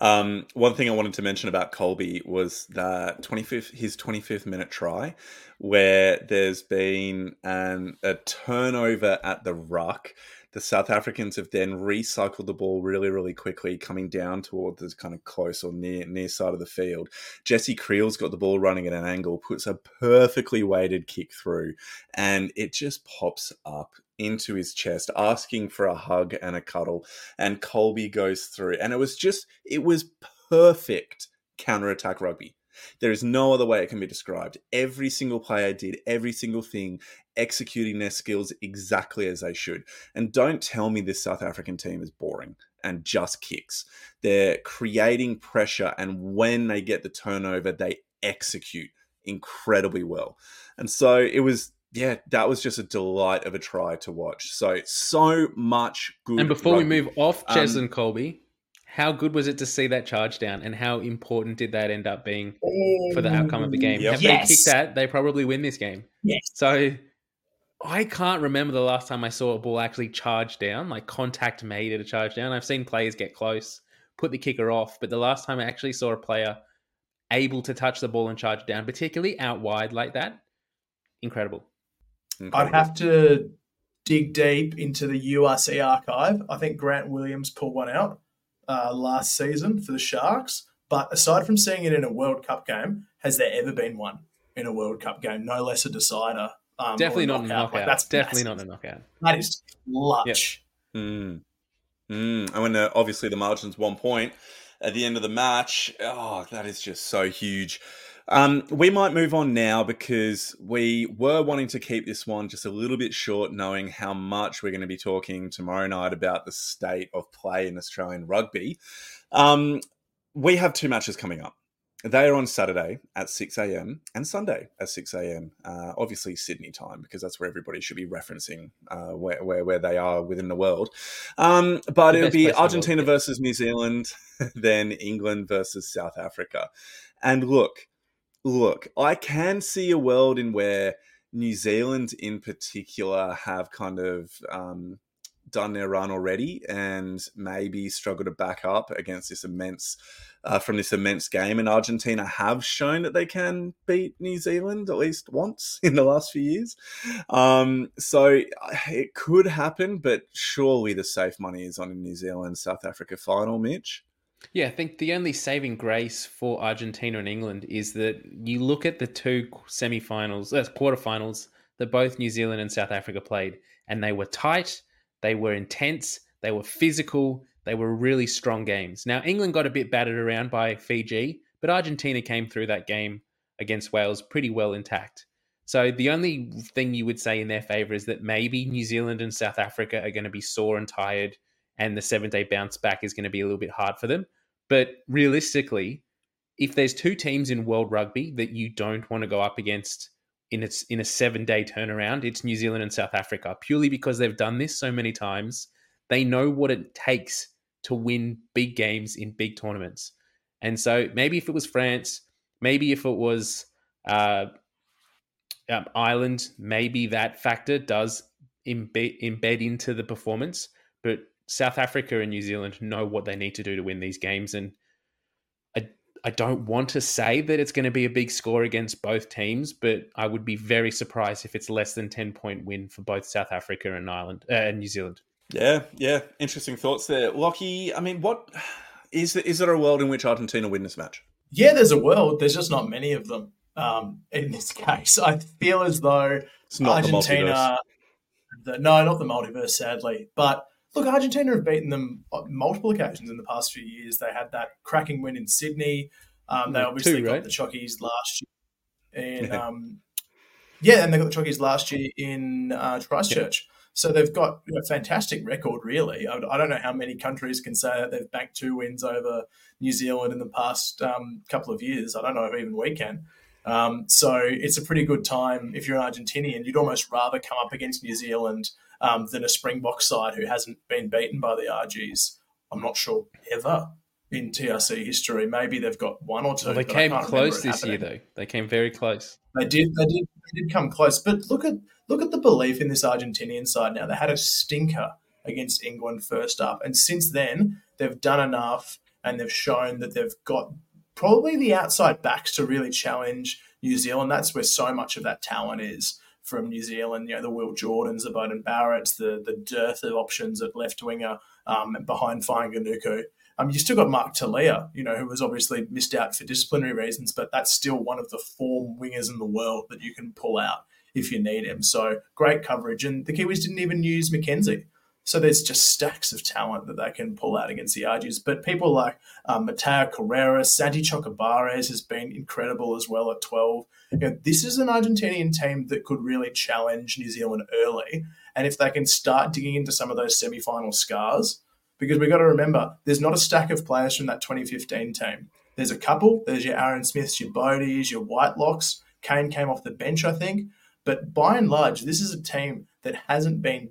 Um, one thing I wanted to mention about Kolbe was that 25th, his 25th minute try, where there's been an, a turnover at the ruck. The South Africans have then recycled the ball really, really quickly, coming down toward the kind of close or near near side of the field. Jesse Kriel's got the ball running at an angle, puts a perfectly weighted kick through, and it just pops up into his chest, asking for a hug and a cuddle. And Kolbe goes through, and it was just, it was perfect counter attack rugby. There is no other way it can be described. Every single player did every single thing, executing their skills exactly as they should. And don't tell me this South African team is boring and just kicks. They're creating pressure, and when they get the turnover, they execute incredibly well. And so it was, yeah, that was just a delight of a try to watch. So, so much good. And before rugby. we move off Um, Cheslin Kolbe, how good was it to see that charge down, and how important did that end up being for the outcome of the game? Yep. Have Yes. they kicked that, they probably win this game. Yes. So I can't remember the last time I saw a ball actually charge down, like contact made at a charge down. I've seen players get close, put the kicker off, but the last time I actually saw a player able to touch the ball and charge down, particularly out wide like that, incredible. I'd have to dig deep into the URC archive. I think Grant Williams pulled one out uh, last season for the Sharks. But aside from seeing it in a World Cup game, has there ever been one in a World Cup game? No less a decider. Um, Definitely or not a knockout. Like, that's Definitely massive. not a knockout. That is clutch. Mm. Mm. And when uh, obviously the margin's one point at the end of the match, oh, that is just so huge. Um, we might move on now because we were wanting to keep this one just a little bit short, knowing how much we're going to be talking tomorrow night about the state of play in Australian rugby. Um, we have two matches coming up. They are on Saturday at 6 a.m. and Sunday at 6 a.m. Uh, obviously Sydney time because that's where everybody should be referencing uh, where, where where they are within the world. Um, but The it'll be the world, Argentina yeah. versus New Zealand, then England versus South Africa. And look, look, I can see a world in where New Zealand in particular have kind of um, done their run already and maybe struggle to back up against this immense uh, from this immense game. And Argentina have shown that they can beat New Zealand at least once in the last few years. Um, so uh, it could happen, but surely the safe money is on a New Zealand South Africa final, Mitch. Yeah, I think the only saving grace for Argentina and England is that you look at the two semi-finals, uh, quarterfinals that both New Zealand and South Africa played, and they were tight, they were intense, they were physical, they were really strong games. Now England got a bit battered around by Fiji, but Argentina came through that game against Wales pretty well intact. So the only thing you would say in their favour is that maybe New Zealand and South Africa are going to be sore and tired and the seven day bounce back is going to be a little bit hard for them. But realistically, if there's two teams in world rugby that you don't want to go up against in its in a seven day turnaround, it's New Zealand and South Africa, purely because they've done this so many times. They know what it takes to win big games in big tournaments. And so maybe if it was France, maybe if it was uh, um, Ireland, maybe that factor does embed, embed into the performance. But South Africa and New Zealand know what they need to do to win these games. And I, I don't want to say that it's going to be a big score against both teams, but I would be very surprised if it's less than 10 point win for both South Africa and Ireland uh, and New Zealand. Yeah, yeah, interesting thoughts there, Lockie. I mean, what is is there a world in which Argentina win this match? Yeah, there's a world. There's just not many of them um, in this case. I feel as though It's not the. Argentina. The, no, not the multiverse, sadly. But look, Argentina have beaten them on multiple occasions in the past few years. They had that cracking win in Sydney. Um, they Mm, obviously two, got the Chockies last year. In, Yeah. um, yeah, and they got the Chockies last year in uh, Christchurch. So they've got a fantastic record, really. I, I don't know how many countries can say that they've banked two wins over New Zealand in the past um, couple of years. I don't know if even we can. Um, so it's a pretty good time if you're an Argentinian. You'd almost rather come up against New Zealand um, than a Springbok side who hasn't been beaten by the Argies. I'm not sure ever in TRC history. Maybe they've got one or two. Well, they came close this happening. year, though. They came very close. They did. They did. They did come close. But look at look at the belief in this Argentinian side now. They had a stinker against England first up, and since then they've done enough and they've shown that they've got probably the outside backs to really challenge New Zealand. That's where so much of that talent is from New Zealand. You know, the Will Jordans, the Beauden Barretts, the the dearth of options at left winger um, behind Fainga'anuku. Um, you still got Mark Telea, you know, who was obviously missed out for disciplinary reasons, but that's still one of the form wingers in the world that you can pull out if you need him. So great coverage. And the Kiwis didn't even use McKenzie. So there's just stacks of talent that they can pull out against the Argies. But people like um, Mateo Carrera, Santi Chocobares has been incredible as well at 12. You know, this is an Argentinian team that could really challenge New Zealand early. And if they can start digging into some of those semi-final scars, because we've got to remember there's not a stack of players from that 2015 team. There's a couple. There's your Aaron Smiths, your Bodies, your Whitelocks. Cane came off the bench, I think. But by and large, this is a team that hasn't been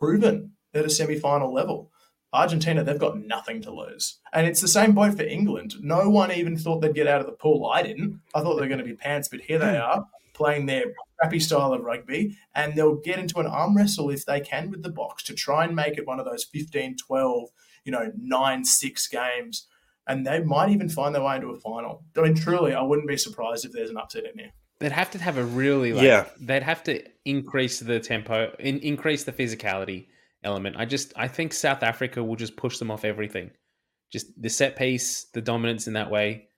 proven at a semi final level. Argentina, they've got nothing to lose. And it's the same boat for England. No one even thought they'd get out of the pool. I didn't. I thought they were going to be pants, but here they hmm. are playing their crappy style of rugby. And they'll get into an arm wrestle if they can with the box to try and make it one of those 15, 12, you know, 9 6 games. And they might even find their way into a final. I mean, truly, I wouldn't be surprised if there's an upset in here. They'd have to have a really like, yeah. They'd have to increase the tempo, in, increase the physicality element. I just I think South Africa will just push them off everything. Just the set piece, the dominance in that way.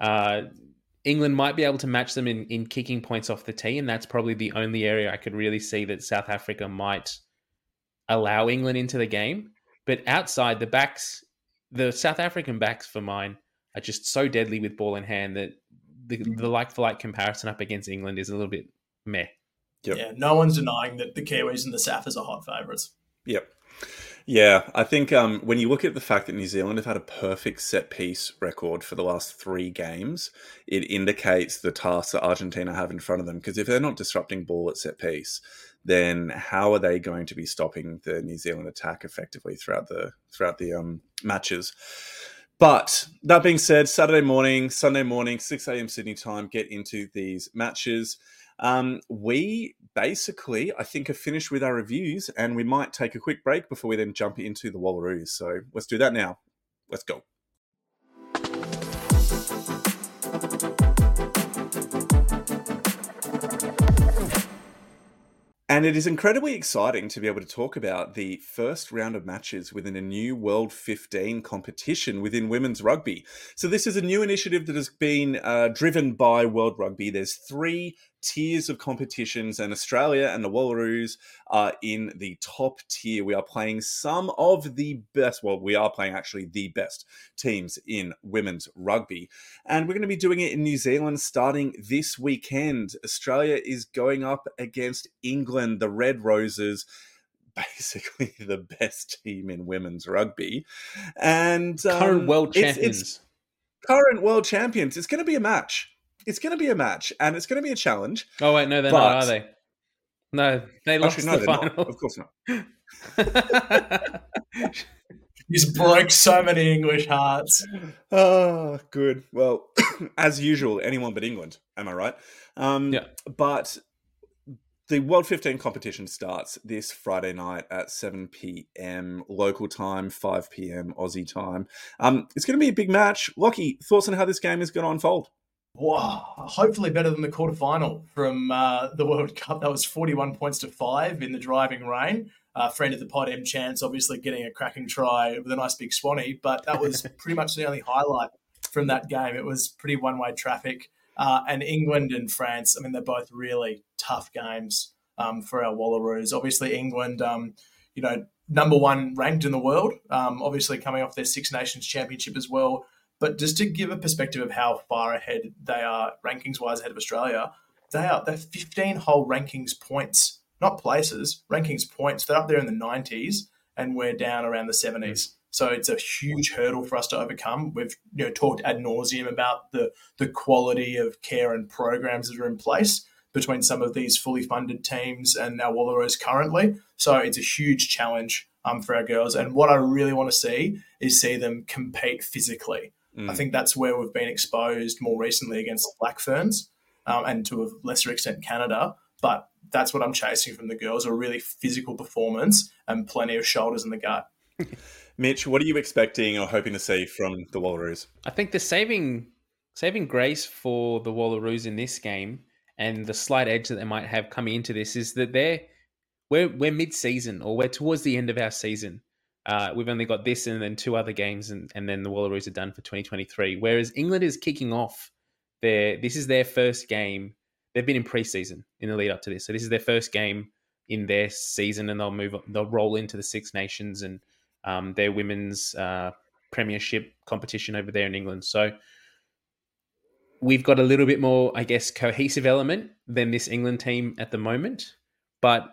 Uh, England might be able to match them in, in kicking points off the tee, and that's probably the only area I could really see that South Africa might allow England into the game. But outside the backs, the South African backs for mine are just so deadly with ball in hand that the, the like for like comparison up against England is a little bit meh. Yep. Yeah, no one's denying that the Kiwis and the Saffers are hot favourites. Yep. Yeah, I think um, when you look at the fact that New Zealand have had a perfect set piece record for the last three games, it indicates the task that Argentina have in front of them. Because if they're not disrupting ball at set piece, then how are they going to be stopping the New Zealand attack effectively throughout the throughout the um, matches? But that being said, Saturday morning, Sunday morning, 6 a.m. Sydney time, get into these matches. Um, we basically, I think, have finished with our reviews, and we might take a quick break before we then jump into the Wallaroos. So let's do that now. Let's go. And it is incredibly exciting to be able to talk about the first round of matches within a new World 15 competition within women's rugby. So, this is a new initiative that has been uh, driven by World Rugby. There's three tiers of competitions, and Australia and the Wallaroos are in the top tier. We are playing some of the best, well, we are playing actually the best teams in women's rugby. And we're going to be doing it in New Zealand starting this weekend. Australia is going up against England, the Red Roses basically the best team in women's rugby and um, current world champions. It's, it's current world champions. It's going to be a match it's going to be a match and it's going to be a challenge. Oh wait, no, they're but... not, are they? No, they lost Actually, no, the final. Not. Of course not. He's broke so many English hearts. Oh, good. Well, as usual, anyone but England. Am I right? Um, yeah. But the World 15 competition starts this Friday night at 7 p.m. local time, 5 p.m. Aussie time. Um, it's going to be a big match. Lockie, thoughts on how this game is going to unfold? Wow, hopefully better than the quarterfinal from uh, the World Cup. That was 41 points to five in the driving rain. Uh, friend of the pod, M Chance, obviously getting a cracking try with a nice big swanee, but that was pretty much the only highlight from that game. It was pretty one way traffic. Uh, and England and France, I mean, they're both really tough games um, for our Wallaroos. Obviously, England, um, you know, number one ranked in the world, um, obviously coming off their Six Nations Championship as well. But just to give a perspective of how far ahead they are rankings wise ahead of Australia, they are they're 15 whole rankings points not places, rankings points. They're up there in the 90s, and we're down around the 70s. So it's a huge hurdle for us to overcome. We've you know talked ad nauseum about the the quality of care and programs that are in place between some of these fully funded teams and our Wallaroos currently. So it's a huge challenge um, for our girls. And what I really want to see is see them compete physically. Mm. I think that's where we've been exposed more recently against Black Ferns um, and to a lesser extent Canada. But that's what I'm chasing from the girls a really physical performance and plenty of shoulders in the gut. Mitch, what are you expecting or hoping to see from the Wallaroos? I think the saving saving grace for the Wallaroos in this game and the slight edge that they might have coming into this is that they're we're we're mid season or we're towards the end of our season. Uh, we've only got this and then two other games, and, and then the Wallaroos are done for 2023. Whereas England is kicking off their this is their first game. They've been in preseason in the lead up to this, so this is their first game in their season, and they'll move they'll roll into the Six Nations and um, their women's uh, Premiership competition over there in England. So we've got a little bit more, I guess, cohesive element than this England team at the moment. But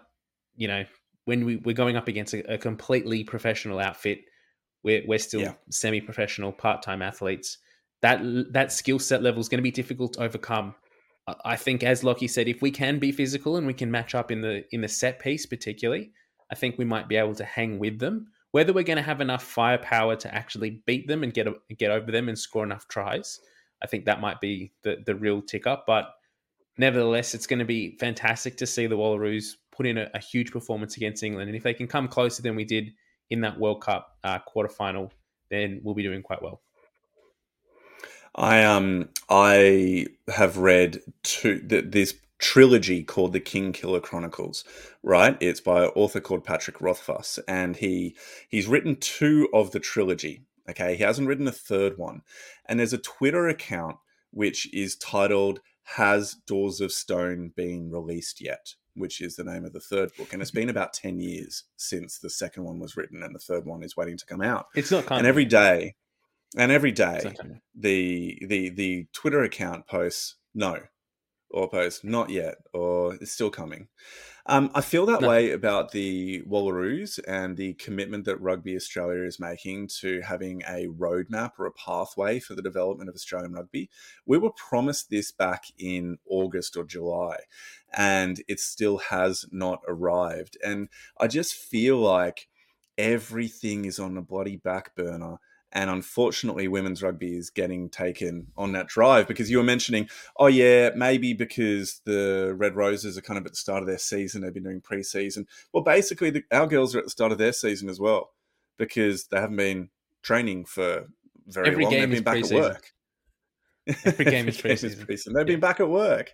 you know, when we, we're going up against a, a completely professional outfit, we're we're still yeah. semi-professional, part-time athletes. That that skill set level is going to be difficult to overcome. I think, as Lockie said, if we can be physical and we can match up in the in the set piece, particularly, I think we might be able to hang with them. Whether we're going to have enough firepower to actually beat them and get get over them and score enough tries, I think that might be the the real tick up. But nevertheless, it's going to be fantastic to see the Wallaroos put in a, a huge performance against England, and if they can come closer than we did in that World Cup uh, quarterfinal, then we'll be doing quite well. I um I have read two th- this trilogy called the Kingkiller Chronicles, right? It's by an author called Patrick Rothfuss, and he he's written two of the trilogy. Okay, he hasn't written a third one, and there's a Twitter account which is titled "Has Doors of Stone Been Released Yet?" Which is the name of the third book, and it's been about ten years since the second one was written, and the third one is waiting to come out. It's not, coming. and every day, and every day, the the the Twitter account posts no, or posts not yet, or it's still coming. Um, I feel that no. way about the Wallaroos and the commitment that Rugby Australia is making to having a roadmap or a pathway for the development of Australian rugby. We were promised this back in August or July, and it still has not arrived. And I just feel like everything is on the bloody back burner and unfortunately, women's rugby is getting taken on that drive because you were mentioning, oh, yeah, maybe because the Red Roses are kind of at the start of their season, they've been doing preseason. Well, basically, the, our girls are at the start of their season as well because they haven't been training for very Every long. Game they've been back pre-season. at work. Every game is preseason. They've yeah. been back at work.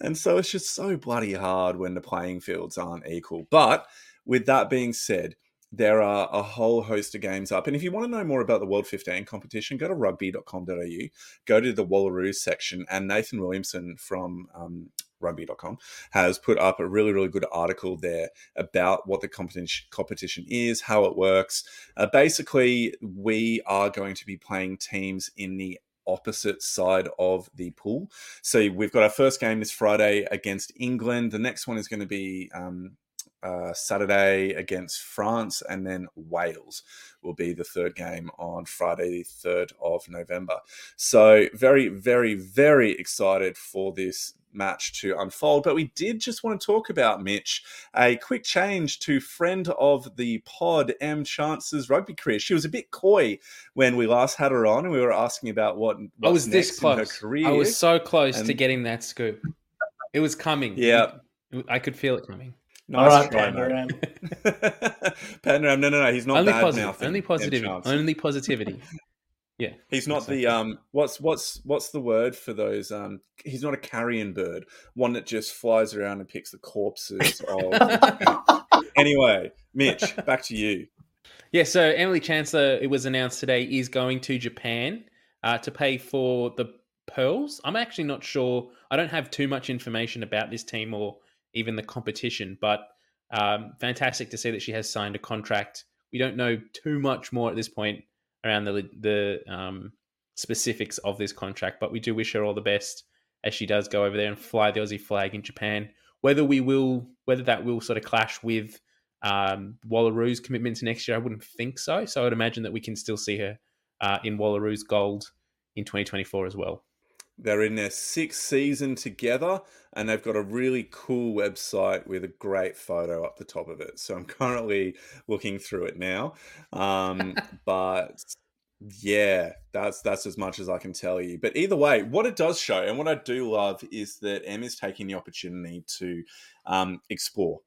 And so it's just so bloody hard when the playing fields aren't equal. But with that being said, there are a whole host of games up. And if you want to know more about the World 15 competition, go to rugby.com.au, go to the Wallaroos section, and Nathan Williamson from um, rugby.com has put up a really, really good article there about what the competition, is, how it works. Uh, basically, we are going to be playing teams in the opposite side of the pool. So we've got our first game this Friday against England. The next one is going to be um, uh, Saturday against France, and then Wales will be the third game on Friday, the 3rd of November. So, very, very, very excited for this match to unfold. But we did just want to talk about, Mitch, a quick change to friend of the pod, M Chance's rugby career. She was a bit coy when we last had her on and we were asking about what I was this close. I was so close and... to getting that scoop. It was coming. Yeah. I could feel it coming. Nice All right, Pandaram. Pandaram, no, no, no. He's not only bad positive. Only positivity. Only positivity. Yeah, he's not exactly. the um. What's what's what's the word for those? Um, he's not a carrion bird. One that just flies around and picks the corpses of. anyway, Mitch, back to you. Yeah, so Emily Chancellor, it was announced today, is going to Japan uh, to pay for the pearls. I'm actually not sure. I don't have too much information about this team or even the competition. But um, fantastic to see that she has signed a contract. We don't know too much more at this point around the the um, specifics of this contract, but we do wish her all the best as she does go over there and fly the Aussie flag in Japan. whether we will, whether that will sort of clash with um, Wallaroo's commitment to next year, I wouldn't think so. So I would imagine that we can still see her uh, in Wallaroo's gold in 2024 as well. They're in their sixth season together, and they've got a really cool website with a great photo up the top of it. So I'm currently looking through it now. Um, but yeah, that's that's as much as I can tell you. But either way, what it does show, and what I do love, is that M is taking the opportunity to um, explore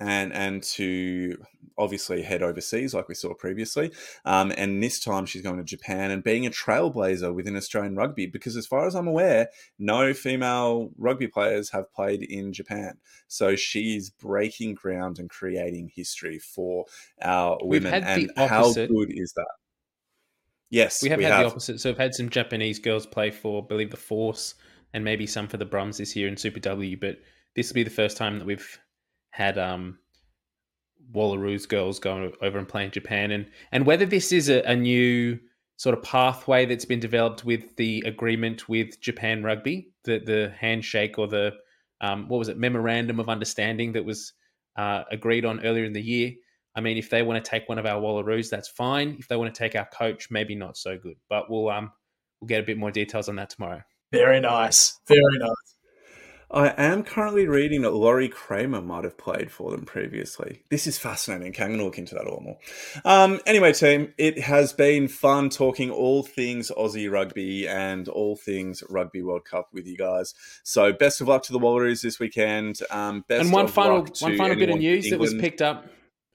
and and to obviously head overseas like we saw previously um, and this time she's going to japan and being a trailblazer within australian rugby because as far as i'm aware no female rugby players have played in japan so she's breaking ground and creating history for our women and how good is that yes We have had the opposite. So we've had some Japanese girls play for, I believe, the Force, and maybe some for the Brums this year in Super W. But this will be the first time that we've had um, Wallaroo's girls going over and playing Japan, and and whether this is a, a new sort of pathway that's been developed with the agreement with Japan Rugby, the the handshake or the um, what was it memorandum of understanding that was uh, agreed on earlier in the year. I mean, if they want to take one of our Wallaroos, that's fine. If they want to take our coach, maybe not so good. But we'll um we'll get a bit more details on that tomorrow. Very nice. Very nice. I am currently reading that Lori Cramer might have played for them previously. This is fascinating. Okay, I'm going to look into that a lot more. Um, anyway, team, it has been fun talking all things Aussie rugby and all things Rugby World Cup with you guys. So, best of luck to the Wallaroos this weekend. Um, best and one final one final bit of news that was picked up.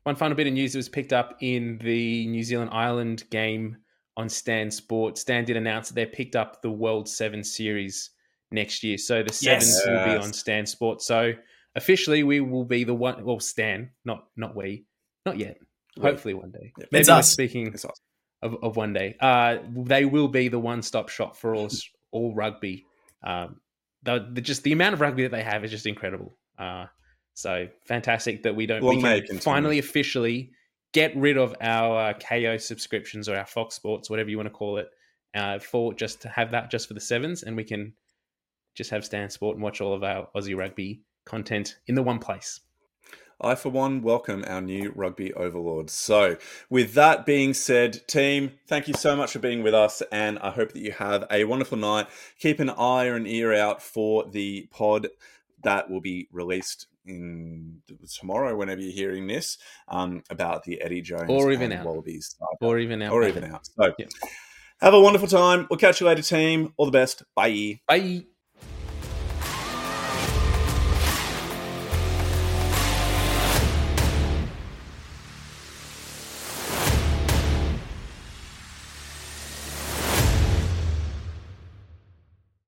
One final bit of news that was picked up in the New Zealand Ireland game on Stan Sport. Stan did announce that they picked up the World Seven Series next year, so the Yes. sevens will be on Stan Sport. So officially, we will be the one. Well, Stan, not not we, not yet. We. Hopefully, one day. Yep. Maybe It's we're us. speaking It's awesome. of, of one day. Uh, they will be the one stop shop for all all rugby. Um, the, the just the amount of rugby that they have is just incredible. Uh, so fantastic that we don't Long we can continue. finally officially get rid of our uh, Kayo subscriptions or our Fox Sports, whatever you want to call it, uh, for just to have that just for the sevens, and we can just have Stan Sport and watch all of our Aussie rugby content in the one place. I, for one, welcome our new rugby overlords. So, with that being said, team, thank you so much for being with us, and I hope that you have a wonderful night. Keep an eye or an ear out for the pod that will be released in tomorrow, whenever you're hearing this, um, about the Eddie Jones Or even out. Wallabies. Or even our or even out. So, have a wonderful time. We'll catch you later, team. All the best. Bye. Bye.